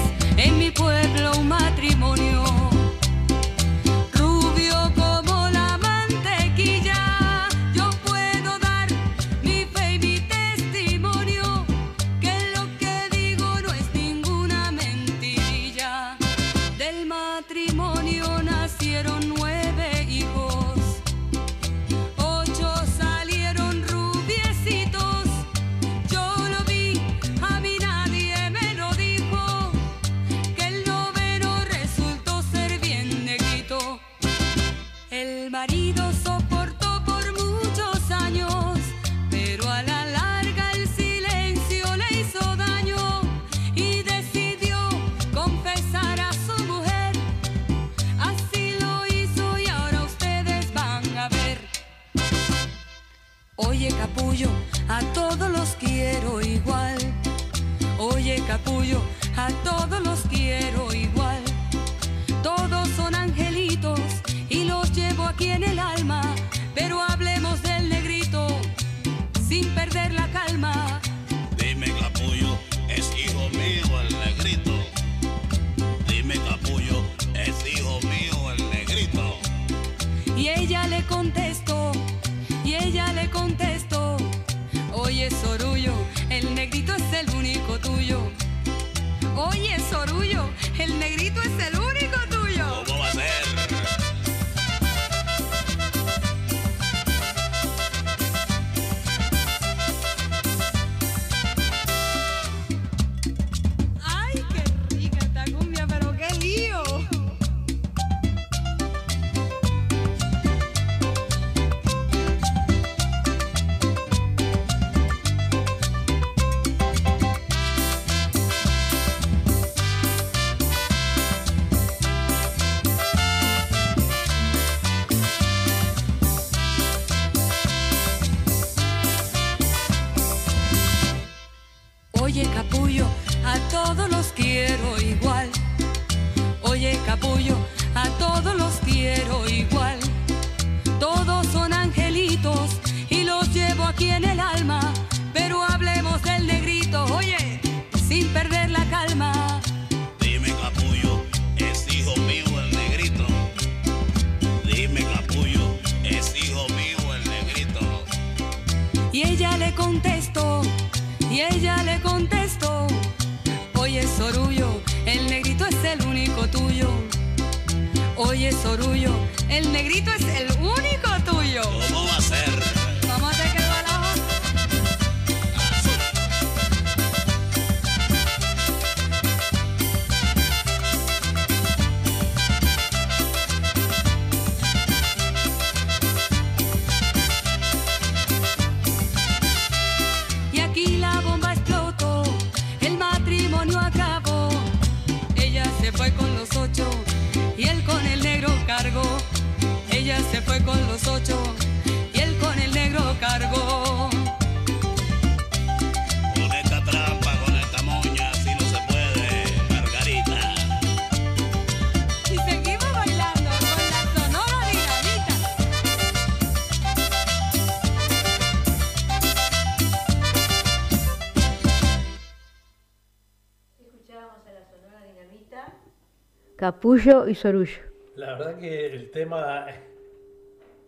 Capullo y Sorullo. La verdad que el tema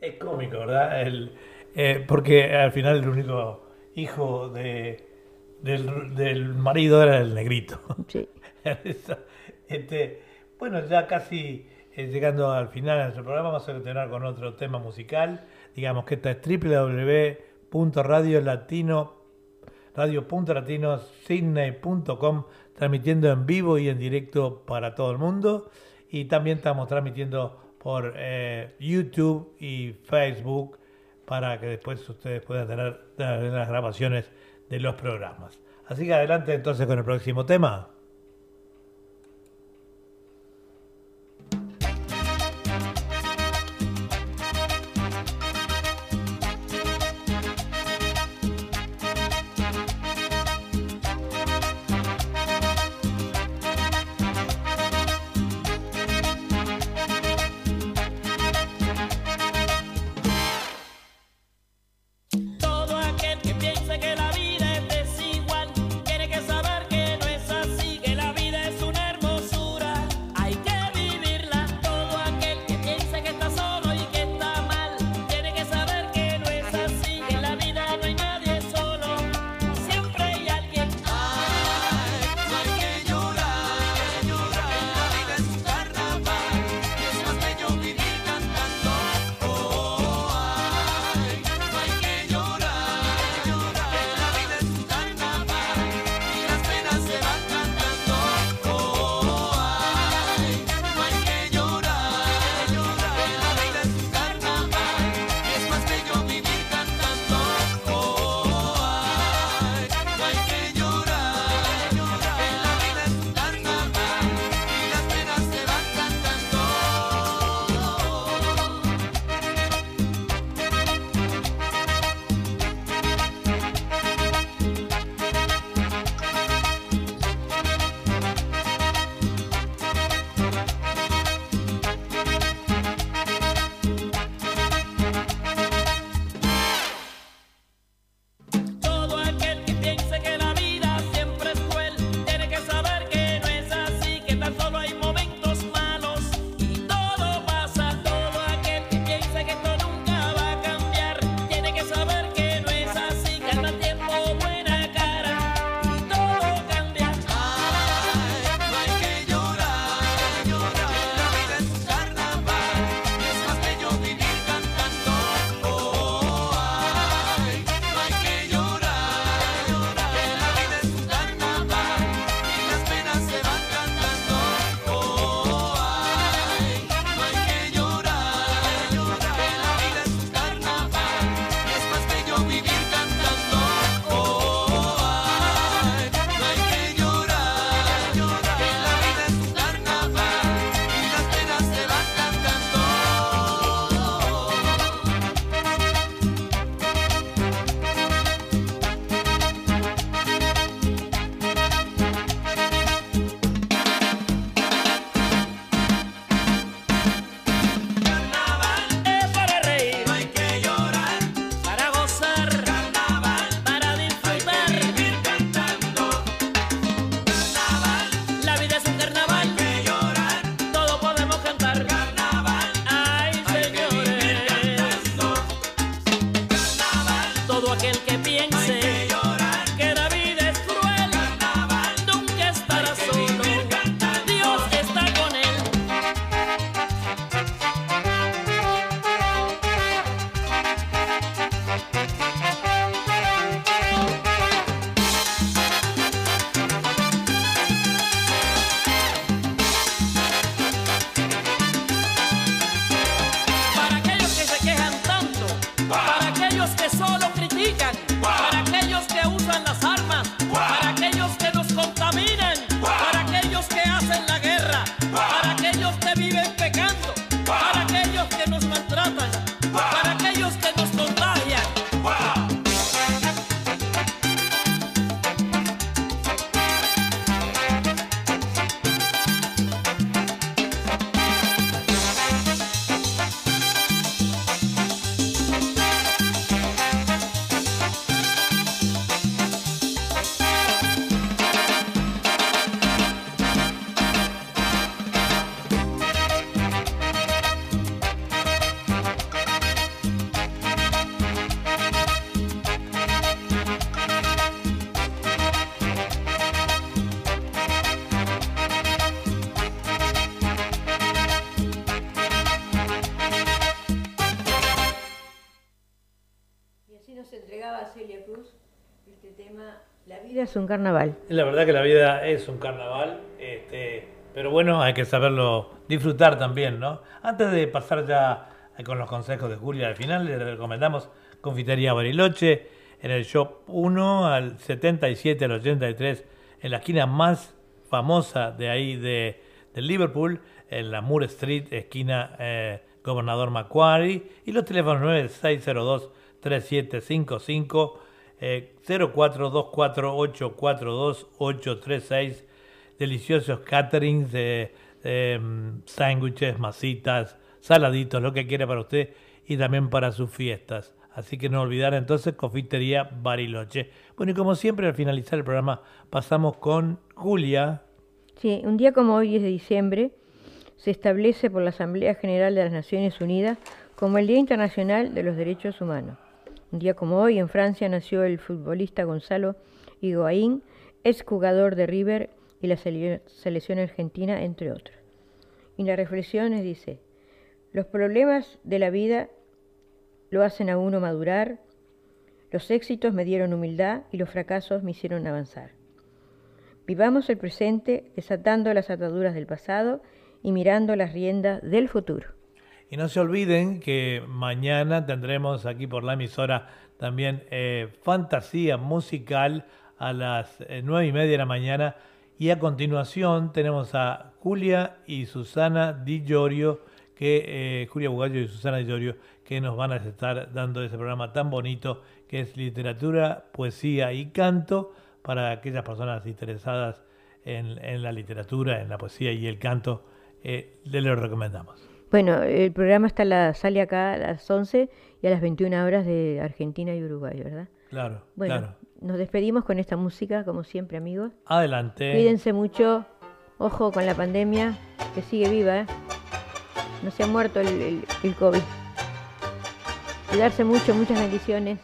es cómico, ¿verdad? El, eh, porque al final el único hijo de, del, del marido era el negrito. Sí. este, bueno, ya casi eh, llegando al final de nuestro programa, vamos a terminar con otro tema musical. Digamos que esta es www.radiolatino radio.latinosidney.com transmitiendo en vivo y en directo para todo el mundo y también estamos transmitiendo por eh, YouTube y Facebook para que después ustedes puedan tener, tener las grabaciones de los programas. Así que adelante entonces con el próximo tema. Un carnaval. La verdad que la vida es un carnaval, este, pero bueno, hay que saberlo disfrutar también, ¿no? Antes de pasar ya con los consejos de Julia al final, le recomendamos Confitería Bariloche en el Shop 1 al 77 al 83, en la esquina más famosa de ahí de, de Liverpool, en la Moore Street, esquina eh, Gobernador Macquarie, y los teléfonos 9602 3755 eh, 0424842836 deliciosos caterings de eh, sándwiches, masitas, saladitos, lo que quiera para usted y también para sus fiestas. Así que no olvidar entonces Confitería Bariloche. Bueno, y como siempre al finalizar el programa pasamos con Julia. Sí, un día como hoy, 10 de diciembre, se establece por la Asamblea General de las Naciones Unidas como el Día Internacional de los Derechos Humanos. Un día como hoy, en Francia nació el futbolista Gonzalo Higuaín, exjugador de River y la sele- selección argentina, entre otros. Y las reflexiones dice, los problemas de la vida lo hacen a uno madurar, los éxitos me dieron humildad y los fracasos me hicieron avanzar. Vivamos el presente desatando las ataduras del pasado y mirando las riendas del futuro. Y no se olviden que mañana tendremos aquí por la emisora también eh, fantasía musical a las eh, nueve y media de la mañana. Y a continuación tenemos a Julia y Susana Di Llorio, que, eh, Julia Bugallo y Susana Di Llorio, que nos van a estar dando ese programa tan bonito que es literatura, poesía y canto para aquellas personas interesadas en, la literatura, en la poesía y el canto. Eh, le lo recomendamos. Bueno, el programa está la, sale acá a las 11 y a las 21 horas de Argentina y Uruguay, ¿verdad? Claro, Bueno, claro. nos despedimos con esta música, como siempre, amigos. Adelante. Cuídense mucho, ojo con la pandemia, que sigue viva, ¿eh? No se ha muerto el, el, el COVID. Cuidarse mucho, muchas bendiciones.